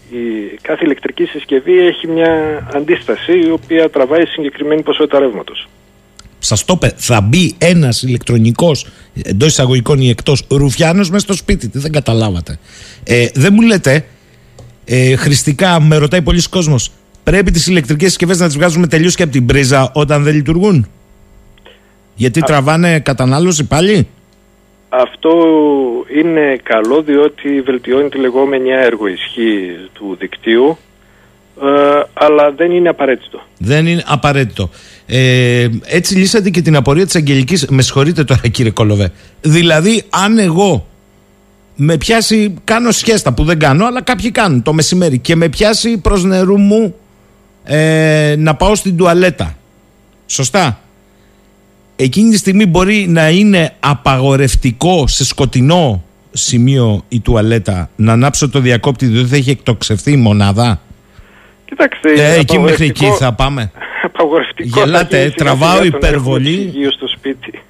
η, κάθε ηλεκτρική συσκευή έχει μια αντίσταση η οποία τραβάει συγκεκριμένη ποσότητα ρεύματος. Σας το είπε, θα μπει ένας ηλεκτρονικός εντός εισαγωγικών ή εκτός ρουφιάνος μέσα στο σπίτι. Τι δεν καταλάβατε. Ε, δεν μου λέτε, ε, χρηστικά με ρωτάει πολλοί κόσμος, πρέπει τις ηλεκτρικές συσκευές να τις βγάζουμε τελείως και από την πρίζα όταν δεν λειτουργούν; Γιατί τραβάνε κατανάλωση πάλι; Αυτό είναι καλό διότι βελτιώνει τη λεγόμενη έργο-ισχύ του δικτύου ε, αλλά δεν είναι απαραίτητο. Δεν είναι απαραίτητο. Ε, έτσι λύσατε και την απορία της Αγγελικής. Με συγχωρείτε τώρα κύριε Κολοβέ. Δηλαδή αν εγώ με πιάσει, κάνω σχέστα που δεν κάνω, αλλά κάποιοι κάνουν το μεσημέρι και με πιάσει προς νερού μου ε, να πάω στην τουαλέτα. Σωστά. Εκείνη τη στιγμή μπορεί να είναι απαγορευτικό σε σκοτεινό σημείο η τουαλέτα να ανάψω το διακόπτη διότι θα έχει εκτοξευθεί η μονάδα; Κοιτάξτε, Ε, εκεί μέχρι απαγορευτικό- εκεί θα πάμε. Απαγορευτικό Γελάτε, θα γίνει σιγά τραβάω σιγά το να υπερβολή. έχουμε ψυγείο στο σπίτι.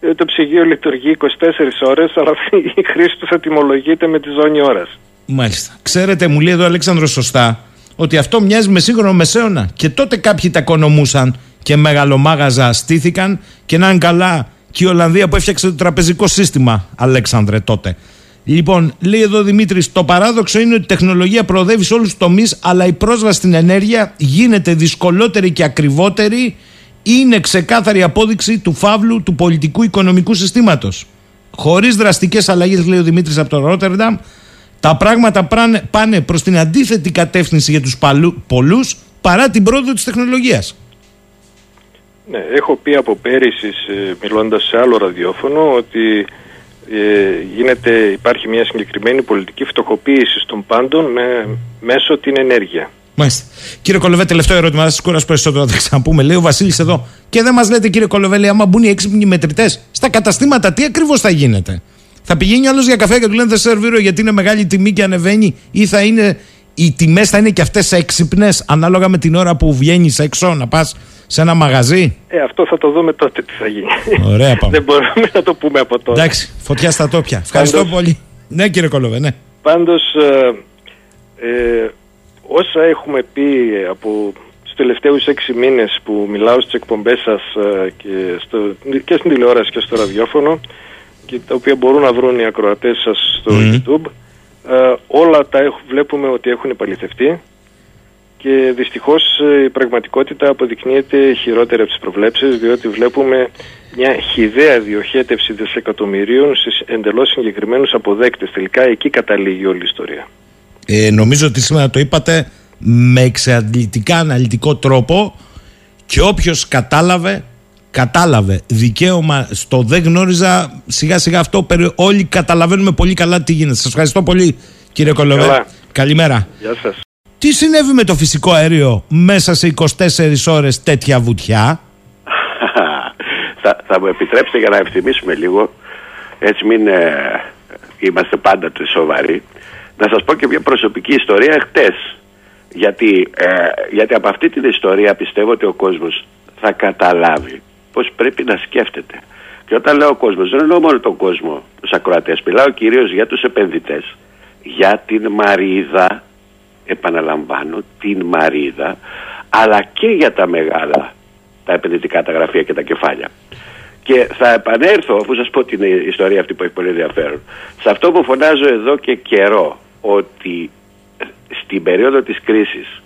Ε, Το ψυγείο λειτουργεί 24 ώρες, αλλά η χρήση του θα τιμολογείται με τη ζώνη ώρας. Μάλιστα. Ξέρετε, μου λέει εδώ ο Αλέξανδρος σωστά, ότι αυτό μοιάζει με σύγχρονο μεσαίωνα. Και τότε κάποιοι τα οικονομούσαν και μεγαλομάγαζα στήθηκαν και να είναι καλά και η Ολλανδία που έφτιαξε το τραπεζικό σύστημα, Αλέξανδρε, τότε. Λοιπόν, λέει εδώ ο Δημήτρης, το παράδοξο είναι ότι η τεχνολογία προοδεύει σε όλους τους τομείς, αλλά η πρόσβαση στην ενέργεια γίνεται δυσκολότερη και ακριβότερη. Είναι ξεκάθαρη απόδειξη του φαύλου του πολιτικού οικονομικού συστήματος. Χωρίς δραστικές αλλαγές, λέει ο Δημήτρης από το Ρότερνταμ, τα πράγματα πράνε- πάνε προς την αντίθετη κατεύθυνση για τους πολλούς παρά την πρόοδο της τεχνολογίας. Ναι, έχω πει από πέρυσι, ε, μιλώντας σε άλλο ραδιόφωνο, ότι ε, γίνεται, υπάρχει μια συγκεκριμένη πολιτική φτωχοποίησης των πάντων με, μέσω την ενέργεια. Μάλιστα. Κύριε Κολοβέ, τελευταίο ερώτημα. Θα σας κουράσω περισσότερο, θα τα ξαναπούμε. Λέει ο Βασίλης εδώ. Και δεν μας λέτε, κύριε Κολοβέ, λέει, άμα μπουν οι έξυπνοι μετρητές στα καταστήματα, τι ακριβώς θα γίνεται; Θα πηγαίνει ο άλλος για καφέ και του λένε Δεν σερβίρω γιατί είναι μεγάλη τιμή και ανεβαίνει, ή θα είναι. Οι τιμές θα είναι και αυτές έξυπνες, ανάλογα με την ώρα που βγαίνεις έξω να πας σε ένα μαγαζί; Ε, αυτό θα το δούμε τότε τι θα γίνει. Ωραία, πάμε. Δεν μπορούμε να το πούμε από τώρα. Εντάξει, φωτιά στα τόπια. Ευχαριστώ Πάντως- πολύ. Ναι, κύριε Κολοβέ, ναι. Πάντως, ε, ε, όσα έχουμε πει από, τελευταίους έξι μήνες που μιλάω στις εκπομπές σας ε, και, στο, και στην τηλεόραση και στο ραδιόφωνο και τα οποία μπορούν να βρουν οι ακροατές σας στο YouTube ε, όλα τα έχ, βλέπουμε ότι έχουν επαληθευτεί και δυστυχώς ε, η πραγματικότητα αποδεικνύεται χειρότερη από τις προβλέψεις διότι βλέπουμε μια χιδαία διοχέτευση δισεκατομμυρίων σε εντελώς συγκεκριμένους αποδέκτες. Τελικά εκεί καταλήγει όλη η ιστορία. Ε, νομίζω ότι σήμερα το είπατε με εξαντλητικά αναλυτικό τρόπο και όποιος κατάλαβε κατάλαβε. Δικαίωμα στο δεν γνώριζα σιγά σιγά αυτό όλοι καταλαβαίνουμε πολύ καλά τι γίνεται. Σας ευχαριστώ πολύ κύριε Κολοβέ. Καλημέρα. Γεια σας τι συνέβη με το φυσικό αέριο μέσα σε 24 ώρες τέτοια βουτιά; Θα, θα μου επιτρέψετε για να ευθυμίσουμε λίγο. Έτσι μην ε, είμαστε πάντα τους σοβαροί. Να σας πω και μια προσωπική ιστορία χτες. Γιατί, ε, γιατί από αυτή την ιστορία πιστεύω ότι ο κόσμος θα καταλάβει πως πρέπει να σκέφτεται. Και όταν λέω ο κόσμος δεν εννοώ μόνο τον κόσμο, τους ακροατές, μιλάω κυρίως για τους επενδυτές, για την Μαρίδα, επαναλαμβάνω, την Μαρίδα, αλλά και για τα μεγάλα, τα επενδυτικά, τα γραφεία και τα κεφάλια. Και θα επανέλθω, αφού σας πω την ιστορία αυτή που έχει πολύ ενδιαφέρον, σε αυτό που φωνάζω εδώ και καιρό, ότι στην περίοδο της κρίσης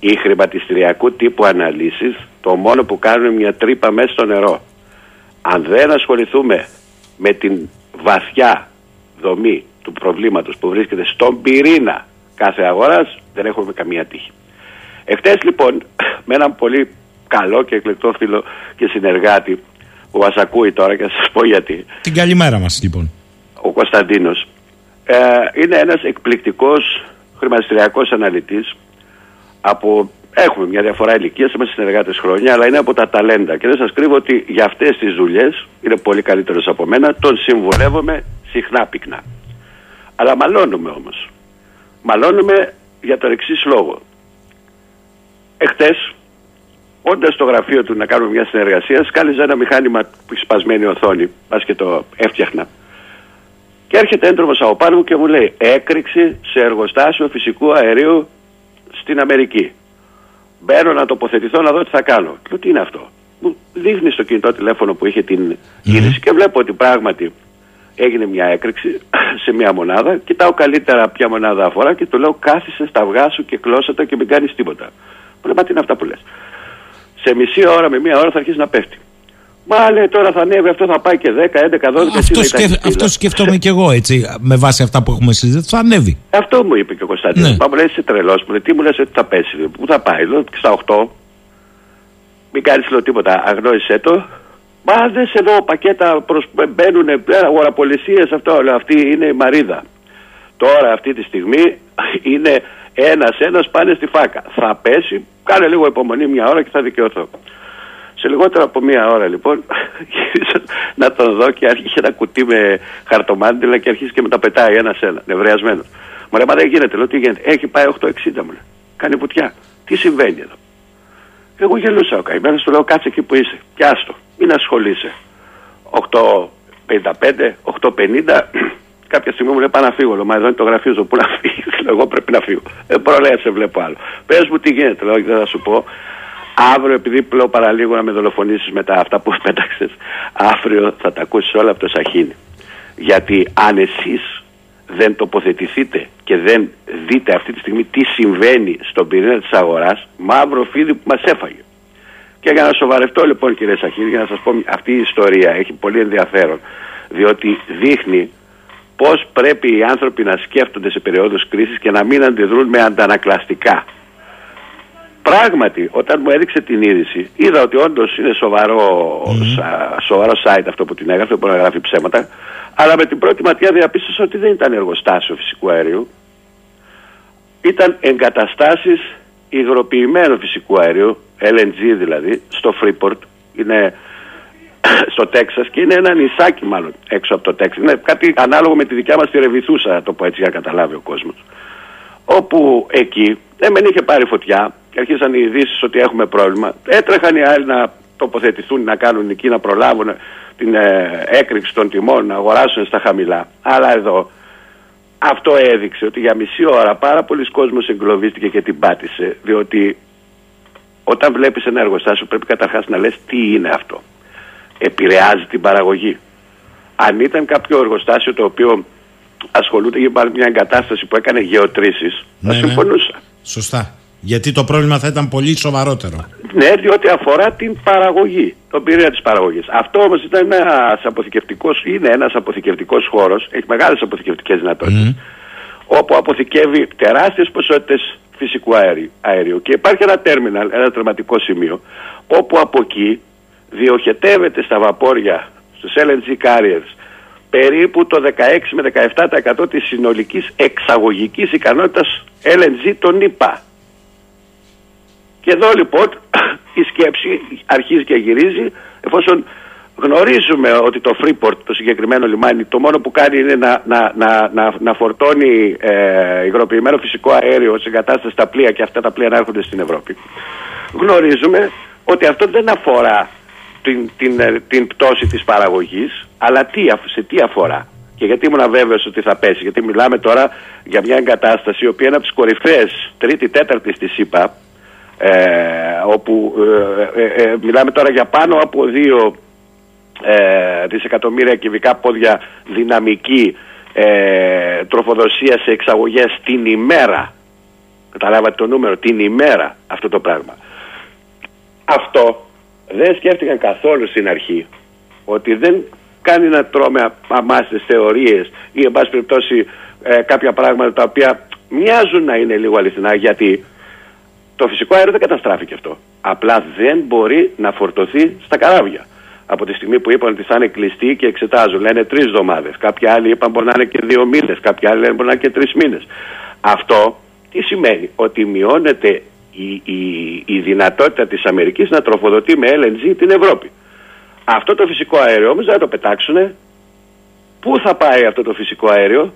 οι χρηματιστηριακού τύπου αναλύσεις το μόνο που κάνουν μια τρύπα μέσα στο νερό. Αν δεν ασχοληθούμε με την βαθιά δομή του προβλήματος που βρίσκεται στον πυρήνα κάθε αγοράς δεν έχουμε καμία τύχη. Εχθές λοιπόν με έναν πολύ καλό και εκλεκτό φίλο και συνεργάτη που μας ακούει τώρα και θα σας πω γιατί. Την καλημέρα μας λοιπόν. Ο Κωνσταντίνος ε, είναι ένας εκπληκτικός χρηματιστηριακός αναλυτής από Έχουμε μια διαφορά ηλικίας, είμαστε συνεργάτες χρόνια, αλλά είναι από τα ταλέντα. Και δεν σας κρύβω ότι για αυτές τις δουλειές είναι πολύ καλύτερος από μένα. Τον συμβουλεύομαι συχνά πυκνά. Αλλά μαλώνουμε όμως. Μαλώνουμε για τον εξή λόγο. Εχθές, όντας στο γραφείο του να κάνουμε μια συνεργασία, σκάλιζα ένα μηχάνημα που έχει σπασμένη οθόνη. Πας και το έφτιαχνα. Και έρχεται έντρομος από πάνω μου και μου λέει: Έκρηξη σε εργοστάσιο φυσικού αερίου στην Αμερική. Μπαίνω να τοποθετηθώ να δω τι θα κάνω. Λέω τι είναι αυτό. Μου δείχνει στο κινητό τηλέφωνο που είχε την είδηση και βλέπω ότι πράγματι έγινε μια έκρηξη σε μια μονάδα. Κοιτάω καλύτερα ποια μονάδα αφορά και του λέω κάθισε στα αυγά σου και κλώσσα και μην κάνεις τίποτα. Μου λέει μα τι είναι αυτά που λες. Σε μισή ώρα με μία ώρα θα αρχίσει να πέφτει. Μα λέει τώρα θα ανέβει, αυτό θα πάει και 10, 11, 12. Αυτό, σκεφ... αυτό σκεφτόμαι και εγώ έτσι, με βάση αυτά που έχουμε συζητήσει. Θα ανέβει. Αυτό μου είπε και ο Κωνσταντίνος. Ναι. Μα μου λέει είσαι τρελός, μου λέει τι μου λες ότι θα πέσει, πού θα πάει, λέω στα 8. Μην κάνεις λέω τίποτα, αγνώρισε το. Μα δεν σε δω, πακέτα προς... μπαίνουν, αγοραπολισίες, αυτό λέω, αυτή είναι η μαρίδα. Τώρα αυτή τη στιγμή είναι ένα-ένα πάνε στη φάκα. Θα πέσει, κάνε λίγο υπομονή μια ώρα και θα δικαιωθώ. Σε λιγότερο από μία ώρα λοιπόν γύρισα να τον δω και άρχισε ένα κουτί με χαρτομάντιλα και αρχίζει και με τα πετάει ένα-ένα, νευριασμένος. Μου λέει, Μα δεν γίνεται, λέω τι γίνεται. Έχει πάει 8,60 μου λέει. Κάνει βουτιά. Τι συμβαίνει εδώ. Εγώ γελούσα ο καημένος, του λέω κάτσε εκεί που είσαι. Πιάστο. Μην ασχολείσαι. 8.55, 8.50. Κάποια στιγμή μου λέει πάω να φύγω. Λέω, Μα εδώ είναι το γραφείο σου. Πού να φύγεις. Εγώ πρέπει να φύγω. Δεν προλέγε, σε βλέπω άλλο. Πες μου τι γίνεται. Λέω, δεν θα σου πω. Αύριο, επειδή πλέον παραλίγο να με δολοφονήσεις μετά αυτά που πέταξες, αύριο θα τα ακούσεις όλα από το Σαχίνι. Γιατί αν εσείς δεν τοποθετηθείτε και δεν δείτε αυτή τη στιγμή τι συμβαίνει στον πυρήνα της αγοράς, μαύρο φίδι που μας έφαγε. Και για να σοβαρευτώ λοιπόν κύριε Σαχίνη, για να σας πω αυτή η ιστορία έχει πολύ ενδιαφέρον, διότι δείχνει πώς πρέπει οι άνθρωποι να σκέφτονται σε περίοδους κρίσης και να μην αντιδρούν με αντανακλαστικά. Πράγματι, όταν μου έδειξε την είδηση, είδα ότι όντως είναι σοβαρό, σοβαρό site αυτό που την έγραφε, μπορεί να γράφει ψέματα. Αλλά με την πρώτη ματιά διαπίστωσα ότι δεν ήταν εργοστάσιο φυσικού αερίου. Ήταν εγκαταστάσεις υγροποιημένου φυσικού αερίου, LNG δηλαδή, στο Freeport. Είναι στο Τέξας και είναι ένα νησάκι μάλλον έξω από το Τέξας. Είναι κάτι ανάλογο με τη δικιά μας τη Ρεβιθούσα, το πω έτσι για να καταλάβει ο κόσμος. Όπου εκεί δεν με είχε πάρει φωτιά, και αρχίσαν οι ειδήσεις ότι έχουμε πρόβλημα. Έτρεχαν οι άλλοι να τοποθετηθούν, να κάνουν εκεί, να προλάβουν την ε, έκρηξη των τιμών, να αγοράσουν στα χαμηλά. Αλλά εδώ αυτό έδειξε ότι για μισή ώρα πάρα πολλοί κόσμος εγκλωβίστηκε και την πάτησε, διότι όταν βλέπεις ένα εργοστάσιο πρέπει καταρχάς να λες τι είναι αυτό. Επηρεάζει την παραγωγή. Αν ήταν κάποιο εργοστάσιο το οποίο ασχολούνται για μια εγκατάσταση που έκανε γεωτρήσεις, Ναι, θα ναι. συμφωνούσα. Σωστά. Γιατί το πρόβλημα θα ήταν πολύ σοβαρότερο. Ναι, διότι αφορά την παραγωγή, τον πυρήνα της παραγωγής. Αυτό όμως ήταν ένας αποθηκευτικός, είναι ένας αποθηκευτικός χώρος, έχει μεγάλες αποθηκευτικές δυνατότητες, όπου αποθηκεύει τεράστιες ποσότητες φυσικού αερίου, αερίου. Και υπάρχει ένα τέρμιναλ, ένα τερματικό σημείο, όπου από εκεί διοχετεύεται στα βαπόρια, στους LNG carriers, περίπου το 16 με 17% της συνολικής εξαγωγικής ικανότητας LNG των ΗΠΑ. Και εδώ λοιπόν η σκέψη αρχίζει και γυρίζει εφόσον γνωρίζουμε ότι το Freeport, το συγκεκριμένο λιμάνι, το μόνο που κάνει είναι να, να, να, να, να φορτώνει ε, υγροποιημένο φυσικό αέριο σε εγκατάσταση στα πλοία και αυτά τα πλοία να έρχονται στην Ευρώπη. Γνωρίζουμε ότι αυτό δεν αφορά την, την, ε, την πτώση της παραγωγής, αλλά τι, αφ- σε τι αφορά. Και γιατί ήμουν βέβαιος ότι θα πέσει. Γιατί μιλάμε τώρα για μια εγκατάσταση η οποία είναι από τις κορυφαίες τρίτη-τέταρτη στη ΣΥΠΑ, ε, όπου ε, ε, ε, μιλάμε τώρα για πάνω από δύο ε, δισεκατομμύρια κυβικά πόδια δυναμική ε, τροφοδοσία σε εξαγωγές την ημέρα. Καταλάβατε το νούμερο, την ημέρα αυτό το πράγμα. Αυτό δεν σκέφτηκαν καθόλου στην αρχή ότι δεν κάνει να τρώμε αμάστες θεωρίες ή εν πάση περιπτώσει ε, κάποια πράγματα τα οποία μοιάζουν να είναι λίγο αληθινά γιατί το φυσικό αέριο δεν καταστράφηκε αυτό. Απλά δεν μπορεί να φορτωθεί στα καράβια. Από τη στιγμή που είπαν ότι θα είναι κλειστοί και εξετάζουν, λένε τρεις εβδομάδες. Κάποιοι άλλοι είπαν μπορεί να είναι και δύο μήνες. Κάποιοι άλλοι λένε μπορεί να είναι και τρεις μήνες. Αυτό τι σημαίνει, ότι μειώνεται η, η, η δυνατότητα της Αμερικής να τροφοδοτεί με LNG την Ευρώπη. Αυτό το φυσικό αέριο όμως δεν θα το πετάξουν. Πού θα πάει αυτό το φυσικό αέριο,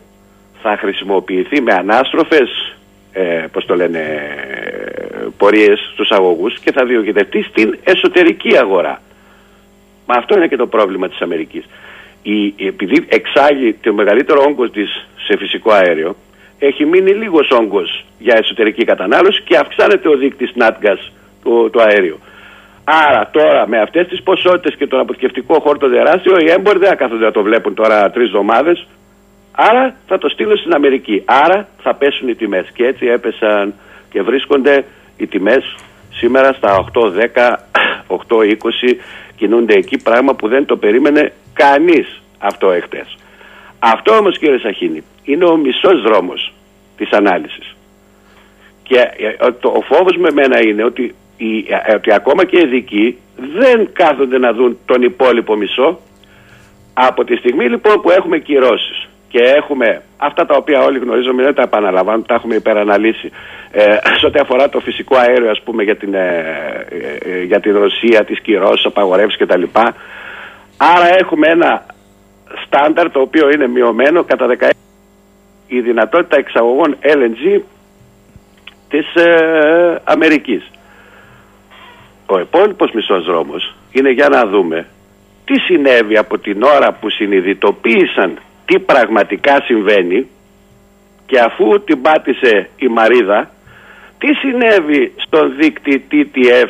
θα χρησιμοποιηθεί με ανάστροφες ε, πώς το λένε, ε, πορείες στους αγωγούς και θα διοχετευτεί στην εσωτερική αγορά. Μα αυτό είναι και το πρόβλημα της Αμερικής. Η, η- επειδή εξάγει το μεγαλύτερο όγκος της σε φυσικό αέριο, έχει μείνει λίγος όγκος για εσωτερική κατανάλωση και αυξάνεται ο δείκτης NatGas του, του αέριου. Άρα τώρα με αυτές τις ποσότητες και τον αποθηκευτικό χόρτο τεράστιο, οι έμποροι δεν θα κάθονται να το βλέπουν τώρα τρεις εβδομάδες, Άρα θα το στείλουν στην Αμερική. Άρα θα πέσουν οι τιμές. Και έτσι έπεσαν και βρίσκονται οι τιμές σήμερα στα 8-10, 8-20 κινούνται εκεί πράγμα που δεν το περίμενε κανείς αυτό εχθές. Αυτό όμως κύριε Σαχίνη είναι ο μισός δρόμος της ανάλυσης. Και ε, το, ο φόβος με μένα είναι ότι, οι, ε, ότι ακόμα και οι ειδικοί δεν κάθονται να δουν τον υπόλοιπο μισό από τη στιγμή λοιπόν που έχουμε κυρώσεις και έχουμε αυτά τα οποία όλοι γνωρίζουμε, δεν τα επαναλαμβάνω, τα έχουμε υπεραναλύσει. Ε, σε ό,τι αφορά το φυσικό αέριο, ας πούμε, για την, ε, ε, ε, για την Ρωσία, τις κυρώσεις, απαγορεύσεις κτλ. Άρα έχουμε ένα στάνταρ το οποίο είναι μειωμένο κατά 16 η δυνατότητα εξαγωγών LNG της ε, Αμερικής. Ο υπόλοιπος μισός δρόμος είναι για να δούμε τι συνέβη από την ώρα που συνειδητοποίησαν τι πραγματικά συμβαίνει και αφού την πάτησε η Μαρίδα, τι συνέβη στον δίκτυ TTF,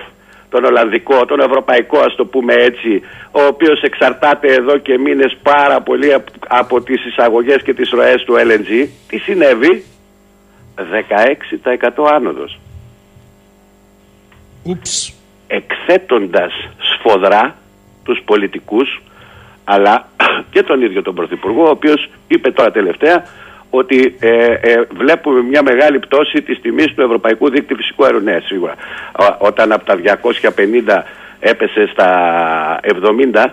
τον Ολλανδικό, τον Ευρωπαϊκό ας το πούμε έτσι, ο οποίος εξαρτάται εδώ και μήνες πάρα πολύ απ- από τις εισαγωγές και τις ροές του LNG, τι συνέβη, 16% άνοδος Ούψ. εκθέτοντας σφοδρά τους πολιτικούς αλλά και τον ίδιο τον Πρωθυπουργό ο οποίος είπε τώρα τελευταία ότι ε, ε, βλέπουμε μια μεγάλη πτώση της τιμής του Ευρωπαϊκού Δίκτυου Φυσικού Αερίου. Ναι, σίγουρα. Ό- Όταν από τα 250 έπεσε στα 70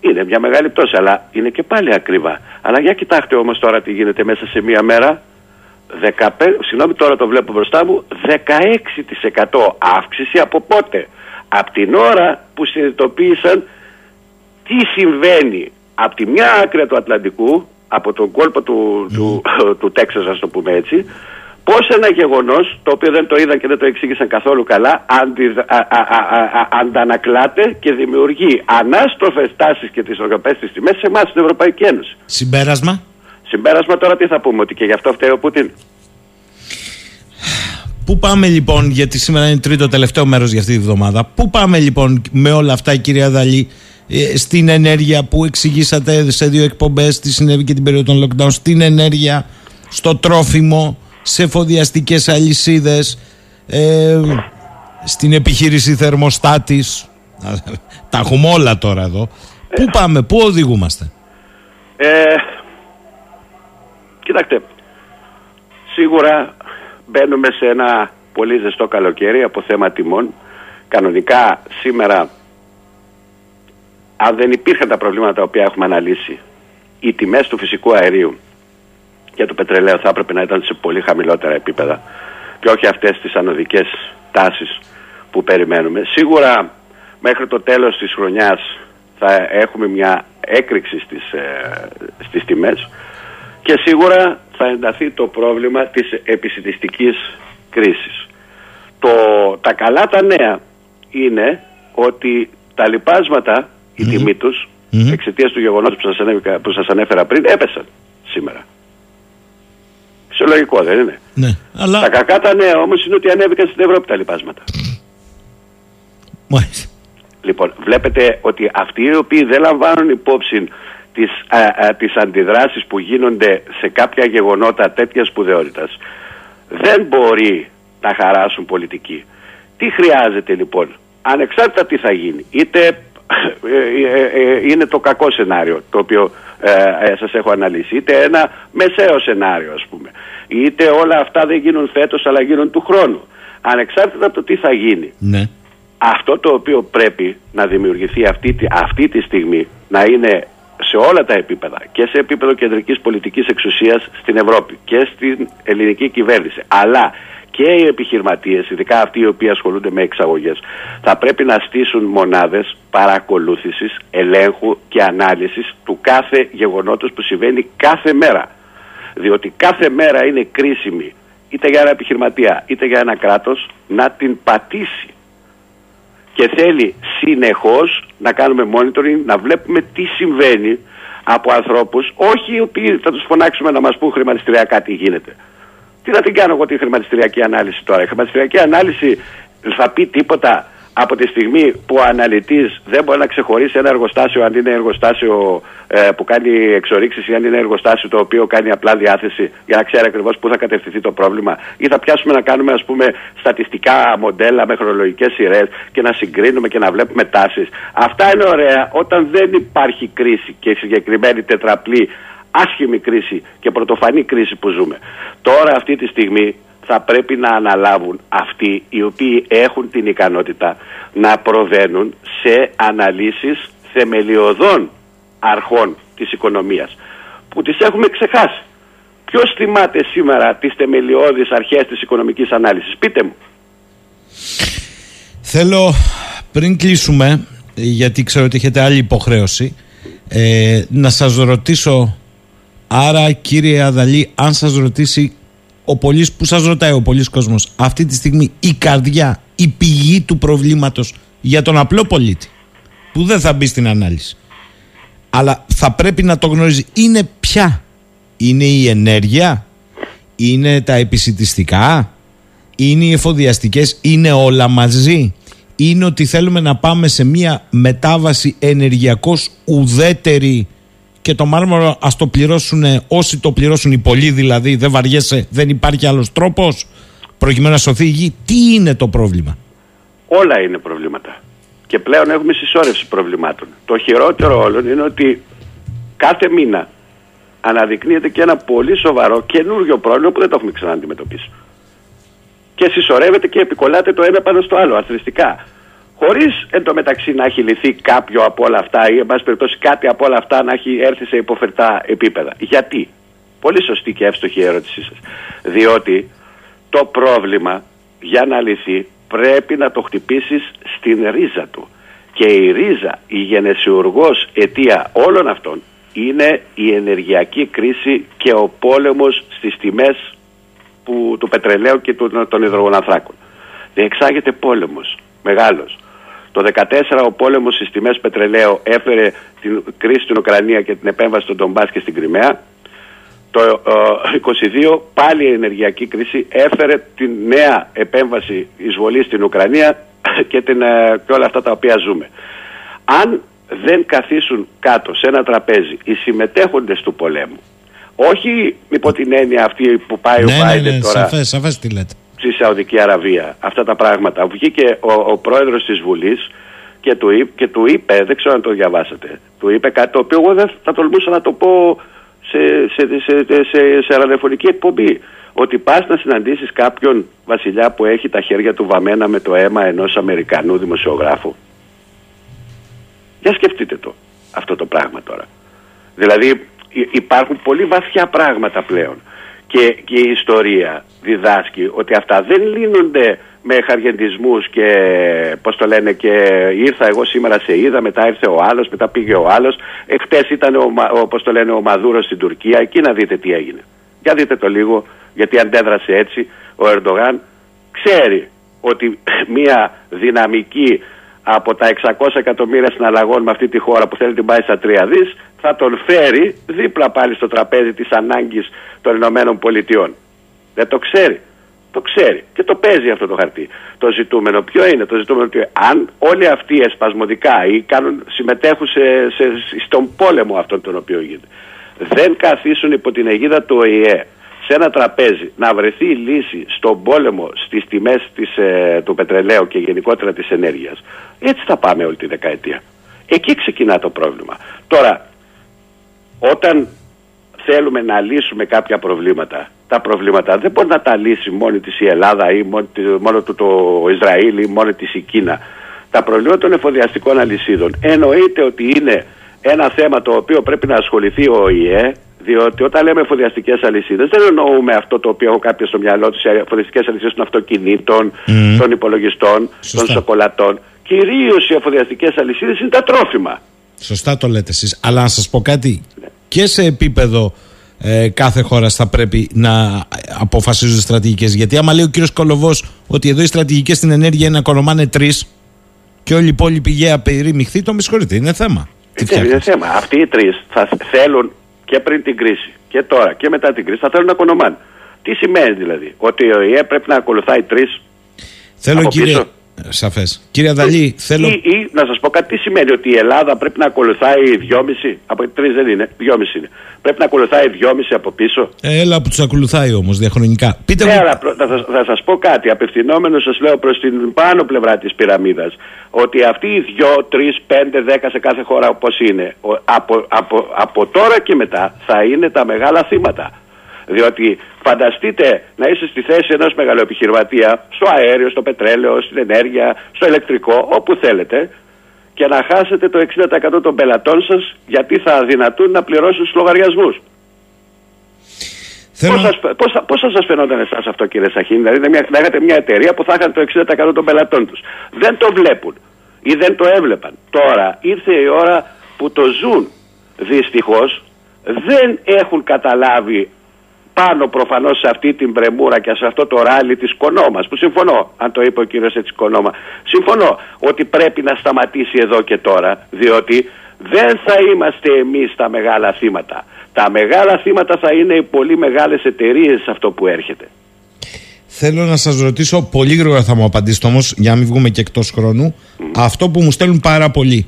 είναι μια μεγάλη πτώση, αλλά είναι και πάλι ακριβά. Αλλά για κοιτάξτε όμως τώρα τι γίνεται μέσα σε μία μέρα. 15, συγγνώμη τώρα το βλέπω μπροστά μου, 16% αύξηση από πότε; Από την ώρα που συνειδητοποίησαν τι συμβαίνει από τη μια άκρη του Ατλαντικού, από τον κόλπο του, του, του Τέξας ας το πούμε έτσι, πώς ένα γεγονός, το οποίο δεν το είδαν και δεν το εξήγησαν καθόλου καλά, αντι, α, α, α, α, αντανακλάται και δημιουργεί ανάστροφες τάσεις και τις οργανωτές της τιμές σε εμάς στην Ευρωπαϊκή Ένωση. Συμπέρασμα; Συμπέρασμα τώρα τι θα πούμε, ότι και γι' αυτό φταίει ο Πούτιν; Πού πάμε λοιπόν, γιατί σήμερα είναι τρίτο τελευταίο μέρος για αυτή τη βδομάδα. Πού πάμε λοιπόν με όλα αυτά, κυρία Δαλή, ε, στην ενέργεια που εξηγήσατε σε δύο εκπομπές, τι συνέβη και την περίοδο των lockdown, στην ενέργεια, στο τρόφιμο, σε φοδιαστικές αλυσίδες, ε, στην επιχείρηση θερμοστάτης. Τα έχουμε όλα τώρα εδώ. Πού πάμε, πού οδηγούμαστε; Ε, κοιτάξτε, σίγουρα μπαίνουμε σε ένα πολύ ζεστό καλοκαίρι από θέμα τιμών. Κανονικά σήμερα, αν δεν υπήρχαν τα προβλήματα τα οποία έχουμε αναλύσει, οι τιμές του φυσικού αερίου και του πετρελαίου θα έπρεπε να ήταν σε πολύ χαμηλότερα επίπεδα και όχι αυτές τις ανωδικές τάσεις που περιμένουμε. Σίγουρα μέχρι το τέλος της χρονιάς θα έχουμε μια έκρηξη στις, ε, στις τιμές και σίγουρα θα ενταθεί το πρόβλημα της επισητιστικής κρίσης. Το, τα καλά τα νέα είναι ότι τα λοιπάσματα, η τιμή τους, mm-hmm. εξαιτίας του γεγονότος που σας, ανέφερα, που σας ανέφερα πριν, έπεσαν σήμερα. Φυσιολογικό δεν είναι; Ναι, αλλά... Τα κακά τα νέα όμως είναι ότι ανέβηκαν στην Ευρώπη τα λοιπάσματα. Μάλιστα. Λοιπόν, βλέπετε ότι αυτοί οι οποίοι δεν λαμβάνουν υπόψη τις, α, α, τις αντιδράσεις που γίνονται σε κάποια γεγονότα τέτοια σπουδαιότητας δεν μπορεί να χαράσουν πολιτική. Τι χρειάζεται λοιπόν, ανεξάρτητα τι θα γίνει, είτε ε, ε, ε, είναι το κακό σενάριο το οποίο ε, σας έχω αναλύσει, είτε ένα μεσαίο σενάριο ας πούμε, είτε όλα αυτά δεν γίνουν φέτος αλλά γίνουν του χρόνου. Ανεξάρτητα από το τι θα γίνει. Ναι. Αυτό το οποίο πρέπει να δημιουργηθεί αυτή, αυτή τη στιγμή να είναι σε όλα τα επίπεδα και σε επίπεδο κεντρικής πολιτικής εξουσίας στην Ευρώπη και στην ελληνική κυβέρνηση αλλά και οι επιχειρηματίες, ειδικά αυτοί οι οποίοι ασχολούνται με εξαγωγές θα πρέπει να στήσουν μονάδες παρακολούθησης, ελέγχου και ανάλυσης του κάθε γεγονότος που συμβαίνει κάθε μέρα διότι κάθε μέρα είναι κρίσιμη είτε για ένα επιχειρηματία είτε για ένα κράτος να την πατήσει και θέλει συνεχώς να κάνουμε monitoring, να βλέπουμε τι συμβαίνει από ανθρώπους, όχι οι οποίοι θα τους φωνάξουμε να μας πούν χρηματιστηριακά τι γίνεται. Τι θα την κάνω εγώ τη χρηματιστηριακή ανάλυση τώρα; Η χρηματιστηριακή ανάλυση θα πει τίποτα από τη στιγμή που ο αναλυτής δεν μπορεί να ξεχωρίσει ένα εργοστάσιο αν είναι εργοστάσιο ε, που κάνει εξορίξεις ή αν είναι εργοστάσιο το οποίο κάνει απλά διάθεση για να ξέρει ακριβώς πού θα κατευθυνθεί το πρόβλημα ή θα πιάσουμε να κάνουμε ας πούμε στατιστικά μοντέλα με χρονολογικές σειρές και να συγκρίνουμε και να βλέπουμε τάσεις. Αυτά είναι ωραία όταν δεν υπάρχει κρίση και συγκεκριμένη τετραπλή άσχημη κρίση και πρωτοφανή κρίση που ζούμε. Τώρα αυτή τη στιγμή θα πρέπει να αναλάβουν αυτοί οι οποίοι έχουν την ικανότητα να προβαίνουν σε αναλύσεις θεμελιωδών αρχών της οικονομίας που τις έχουμε ξεχάσει. Ποιος θυμάται σήμερα τις θεμελιώδεις αρχές της οικονομικής ανάλυσης; Πείτε μου. Θέλω πριν κλείσουμε, γιατί ξέρω ότι έχετε άλλη υποχρέωση, ε, να σας ρωτήσω, άρα κύριε Αδαλή, αν σας ρωτήσει ο πολίς που σας ρωτάει ο πολίς κόσμος αυτή τη στιγμή η καρδιά, η πηγή του προβλήματος για τον απλό πολίτη που δεν θα μπει στην ανάλυση αλλά θα πρέπει να το γνωρίζει είναι ποια; Είναι η ενέργεια; Είναι τα επισητιστικά; Είναι οι εφοδιαστικές; Είναι όλα μαζί; Είναι ότι θέλουμε να πάμε σε μια μετάβαση ενεργειακώς ουδέτερη και το μάρμαρο ας το πληρώσουν όσοι το πληρώσουν, οι πολλοί δηλαδή, δεν βαριέσαι, δεν υπάρχει άλλος τρόπος προκειμένου να σωθεί η γη. Τι είναι το πρόβλημα; Όλα είναι προβλήματα. Και πλέον έχουμε συσσόρευση προβλημάτων. Το χειρότερο όλων είναι ότι κάθε μήνα αναδεικνύεται και ένα πολύ σοβαρό καινούργιο πρόβλημα που δεν το έχουμε ξανααντιμετωπίσει. Και συσσωρεύεται και επικολλάται το ένα πάνω στο άλλο, αθρηστικά χωρίς εντωμεταξύ να έχει λυθεί κάποιο από όλα αυτά ή εν πάση περιπτώσει κάτι από όλα αυτά να έχει έρθει σε υποφερτά επίπεδα. Γιατί, πολύ σωστή και εύστοχη η ερώτησή σας. Διότι το πρόβλημα για να λυθεί πρέπει να το χτυπήσεις στην ρίζα του. Και η ρίζα, η γενεσιουργός αιτία όλων αυτών είναι η ενεργειακή κρίση και ο πόλεμος στις τιμές που, του πετρελαίου και των, των υδρογοναθράκων. Διεξάγεται πόλεμος μεγάλος το 2014 ο πόλεμος στις τιμές πετρελαίου έφερε την κρίση στην Ουκρανία και την επέμβαση στον Ντομπάς και στην Κρυμαία. Το ε, 22 πάλι η ενεργειακή κρίση έφερε τη νέα επέμβαση εισβολή στην Ουκρανία και, την, ε, και όλα αυτά τα οποία ζούμε. Αν δεν καθίσουν κάτω σε ένα τραπέζι οι συμμετέχοντες του πολέμου όχι υπό την έννοια αυτή που πάει ναι, ο Biden ναι, ναι, τώρα σαφές, σαφές τι λέτε. Στη Σαουδική Αραβία αυτά τα πράγματα. Βγήκε ο, ο πρόεδρος της Βουλής και του, είπε, και του είπε, δεν ξέρω αν το διαβάσατε, του είπε κάτι το οποίο εγώ δεν θα τολμούσα να το πω σε, σε, σε, σε, σε, σε ραδιοφωνική εκπομπή. Ότι πας να συναντήσεις κάποιον βασιλιά που έχει τα χέρια του βαμμένα με το αίμα ενός Αμερικανού δημοσιογράφου. Για σκεφτείτε το αυτό το πράγμα τώρα. Δηλαδή υ- υπάρχουν πολύ βαθιά πράγματα πλέον. Και, και η ιστορία διδάσκει ότι αυτά δεν λύνονται με χαργεντισμούς και πώς το λένε και ήρθα εγώ σήμερα σε είδα, μετά ήρθε ο άλλος, μετά πήγε ο άλλος. Εχθές ήταν ο, Μα- ο, πώς το λένε, ο Μαδούρος στην Τουρκία, εκεί να δείτε τι έγινε. Για δείτε το λίγο, γιατί αντέδρασε έτσι ο Ερντογάν. Ξέρει ότι μια δυναμική από τα 600 εκατομμύρια συναλλαγών με αυτή τη χώρα που θέλει την πάει στα 3 δις θα τον φέρει δίπλα πάλι στο τραπέζι της ανάγκης των Ηνωμένων Πολιτειών. Δεν το ξέρει. Το ξέρει και το παίζει αυτό το χαρτί. Το ζητούμενο ποιο είναι, το ζητούμενο ότι αν όλοι αυτοί εσπασμωδικά ή κάνουν, συμμετέχουν σε, σε, στον πόλεμο αυτόν τον οποίο γίνεται, δεν καθίσουν υπό την αιγίδα του ΟΗΕ σε ένα τραπέζι να βρεθεί η λύση στον πόλεμο στις τιμές της, ε, του πετρελαίου και γενικότερα της ενέργειας, έτσι θα πάμε όλη τη δεκαετία. Εκεί ξεκινά το πρόβλημα. Τώρα, όταν θέλουμε να λύσουμε κάποια προβλήματα, τα προβλήματα δεν μπορεί να τα λύσει μόνη της η Ελλάδα ή μόνη, της- μόνο του το Ισραήλ ή μόνη της η Κίνα. Τα προβλήματα των εφοδιαστικών αλυσίδων εννοείται ότι είναι ένα θέμα το οποίο πρέπει να ασχοληθεί ο ΟΗΕ, διότι όταν λέμε εφοδιαστικές αλυσίδες, δεν εννοούμε αυτό το οποίο έχω κάποιο στο μυαλό τους, οι εφοδιαστικές αλυσίδες των αυτοκινήτων, Μμμ. των υπολογιστών, Σωστά. των σοκολατών. Κυρίως οι εφοδιαστικές αλυσίδες είναι τα τρόφιμα. Σωστά το λέτε εσείς. Αλλά να σας πω κάτι. Και σε επίπεδο ε, κάθε χώρας θα πρέπει να αποφασίζονται στρατηγικές. Γιατί άμα λέει ο κύριος Κολοβός ότι εδώ οι στρατηγικές στην ενέργεια είναι να κονομάνε τρεις και όλη η πόλη πηγαία περιμηχθεί, το με συγχωρείτε. Είναι θέμα. Τι Ε, είναι φτιάχνετε. θέμα. Αυτοί οι τρεις θα θέλουν και πριν την κρίση και τώρα και μετά την κρίση θα θέλουν να κονομάνε. Τι σημαίνει δηλαδή, ότι ο ΙΕ πρέπει να ακολουθάει τρεις Θέλω από κύριε... πίσω; Σαφές. Κύριε Αδαλή, θέλω... ή, ή να σας πω κάτι, τι σημαίνει ότι η Ελλάδα πρέπει να ακολουθάει δυόμιση, από τρεις δεν είναι, δυόμιση είναι. Πρέπει να ακολουθάει δυόμιση από πίσω. Ε, Έλα που τους ακολουθάει όμως διαχρονικά. Πείτε Ναι, μου... αλλά προ- θα, σας- θα σας πω κάτι. Απευθυνόμενος σας λέω προς την πάνω πλευρά της πυραμίδας ότι αυτοί οι 2, 3, 5, 10 σε κάθε χώρα όπως είναι ο- από, από, από τώρα και μετά θα είναι τα μεγάλα θύματα. Διότι φανταστείτε να είστε στη θέση ενός μεγαλοεπιχειρηματία στο αέριο, στο πετρέλαιο, στην ενέργεια, στο ηλεκτρικό, όπου θέλετε και να χάσετε το 60% των πελατών σας γιατί θα αδυνατούν να πληρώσουν τους λογαριασμούς. Θέλω... Πώς, σας, πώς, θα- πώς θα σας φαινόταν εσάς αυτό κύριε Σαχίνη, δηλαδή να, μια, να είχατε μια εταιρεία που θα είχαν το 60% των πελατών τους. Δεν το βλέπουν ή δεν το έβλεπαν. Τώρα ήρθε η ώρα που το ζουν. Δυστυχώς δεν έχουν καταλάβει πάνω προφανώς σε αυτή την πρεμούρα και σε αυτό το ράλι της Κονόμας που συμφωνώ, αν το είπε ο κύριος έτσι Κονόμα, συμφωνώ ότι πρέπει να σταματήσει εδώ και τώρα διότι δεν θα είμαστε εμείς τα μεγάλα θύματα. Τα μεγάλα θύματα θα είναι οι πολύ μεγάλες εταιρείες σε αυτό που έρχεται. Θέλω να σας ρωτήσω, πολύ γρήγορα θα μου απαντήσετε όμως, για να μην βγούμε και εκτός χρόνου, αυτό που μου στέλνουν πάρα πολύ.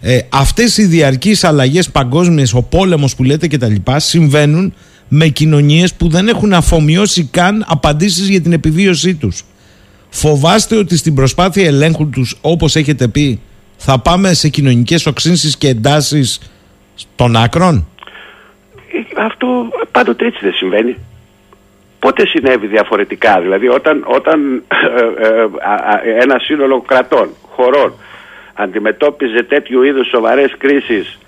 Ε, αυτές οι διαρκείς αλλαγές παγκόσμιες, ο πόλεμος που λέτε και τα λοιπά, συμβαίνουν με κοινωνίες που δεν έχουν αφομοιώσει καν απαντήσεις για την επιβίωσή τους. Φοβάστε ότι στην προσπάθεια ελέγχου τους, όπως έχετε πει, θα πάμε σε κοινωνικές οξύνσεις και εντάσεις των άκρων; Ε, Αυτό πάντοτε έτσι δεν συμβαίνει. Πότε συνέβη διαφορετικά, δηλαδή όταν, όταν ε, ε, α, α, ένα σύνολο κρατών, χωρών αντιμετώπιζε τέτοιου είδους σοβαρές κρίσεις,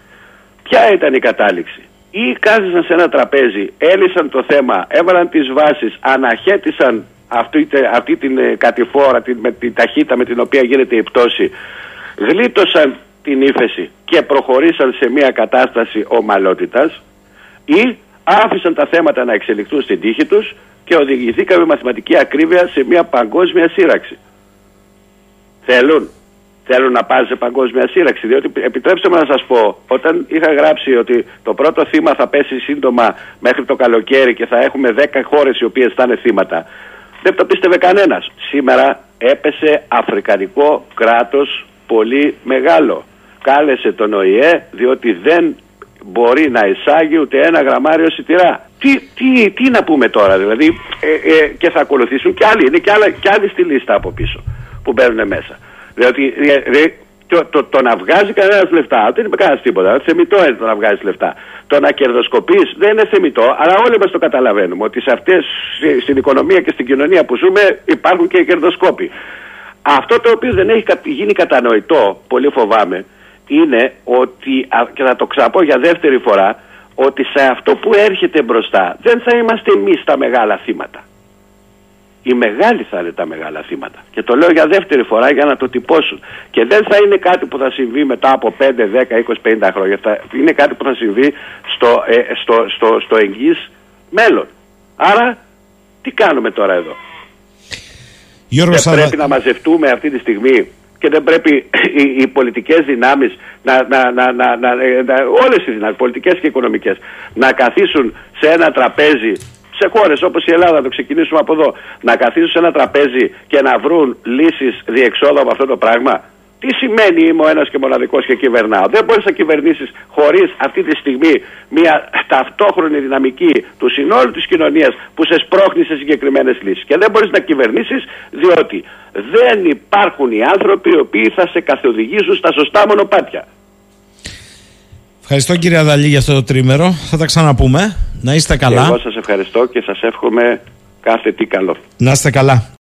ποια ήταν η κατάληξη; Ή κάθισαν σε ένα τραπέζι, έλυσαν το θέμα, έβαλαν τις βάσεις, αναχέτησαν αυτή, τε- αυτή την ε, κατηφόρα, την, με την ταχύτητα με την οποία γίνεται η πτώση, γλίτωσαν την ύφεση και προχωρήσαν σε μια κατάσταση ομαλότητας ή άφησαν τα θέματα να εξελιχθούν στην τύχη τους και οδηγηθήκαμε με μαθηματική ακρίβεια σε μια παγκόσμια σύραξη. Θέλουν; Θέλουν να πάνε σε παγκόσμια σύραξη. Διότι επιτρέψτε μου να σας πω, όταν είχα γράψει ότι το πρώτο θύμα θα πέσει σύντομα μέχρι το καλοκαίρι και θα έχουμε 10 χώρες οι οποίες θα είναι θύματα, δεν το πίστευε κανένας. Σήμερα έπεσε αφρικανικό κράτος πολύ μεγάλο. Κάλεσε τον ΟΗΕ διότι δεν μπορεί να εισάγει ούτε ένα γραμμάριο σιτηρά. Τι, τι, τι να πούμε τώρα, δηλαδή, ε, ε, και θα ακολουθήσουν και άλλοι. Είναι και, άλλα, και άλλοι στη λίστα από πίσω που μπαίνουν μέσα. Διότι ε, το, το, το, να βγάζει κανένας λεφτά δεν είναι κανένας τίποτα. Θεμητό είναι το να βγάζεις λεφτά. Το να κερδοσκοπείς δεν είναι θεμητό, αλλά όλοι μας το καταλαβαίνουμε ότι σε αυτές, στην οικονομία και στην κοινωνία που ζούμε υπάρχουν και οι κερδοσκόποι. Αυτό το οποίο δεν έχει γίνει κατανοητό, πολύ φοβάμαι, είναι ότι, και θα το ξαναπώ για δεύτερη φορά, ότι σε αυτό που έρχεται μπροστά δεν θα είμαστε εμείς τα μεγάλα θύματα. Οι μεγάλοι θα είναι τα μεγάλα θύματα. Και το λέω για δεύτερη φορά για να το τυπώσουν. Και δεν θα είναι κάτι που θα συμβεί μετά από 5, 10, 20, 50 χρόνια. Θα είναι κάτι που θα συμβεί στο, ε, στο, στο, στο εγγύς μέλλον. Άρα τι κάνουμε τώρα εδώ; Γιώργος δεν πρέπει να μαζευτούμε αυτή τη στιγμή και δεν πρέπει οι, οι πολιτικές δυνάμεις, να, να, να, να, να, να, όλες οι δυνάμεις, πολιτικές και οικονομικές, να καθίσουν σε ένα τραπέζι σε χώρες όπως η Ελλάδα, να το ξεκινήσουμε από εδώ, να καθίσουν σε ένα τραπέζι και να βρουν λύσεις διεξόδου από αυτό το πράγμα. Τι σημαίνει είμαι ο ένας και μοναδικός και κυβερνάω. Δεν μπορείς να κυβερνήσεις χωρίς αυτή τη στιγμή μια ταυτόχρονη δυναμική του συνόλου της κοινωνίας που σε σπρώχνει σε συγκεκριμένες λύσεις. Και δεν μπορείς να κυβερνήσεις διότι δεν υπάρχουν οι άνθρωποι οι οποίοι θα σε καθοδηγήσουν στα σωστά μονοπάτια. Ευχαριστώ κύριε Αδαλή για αυτό το τρίμερο. Θα τα ξαναπούμε. Να είστε καλά. Και εγώ σας ευχαριστώ και σας εύχομαι κάθε τι καλό. Να είστε καλά.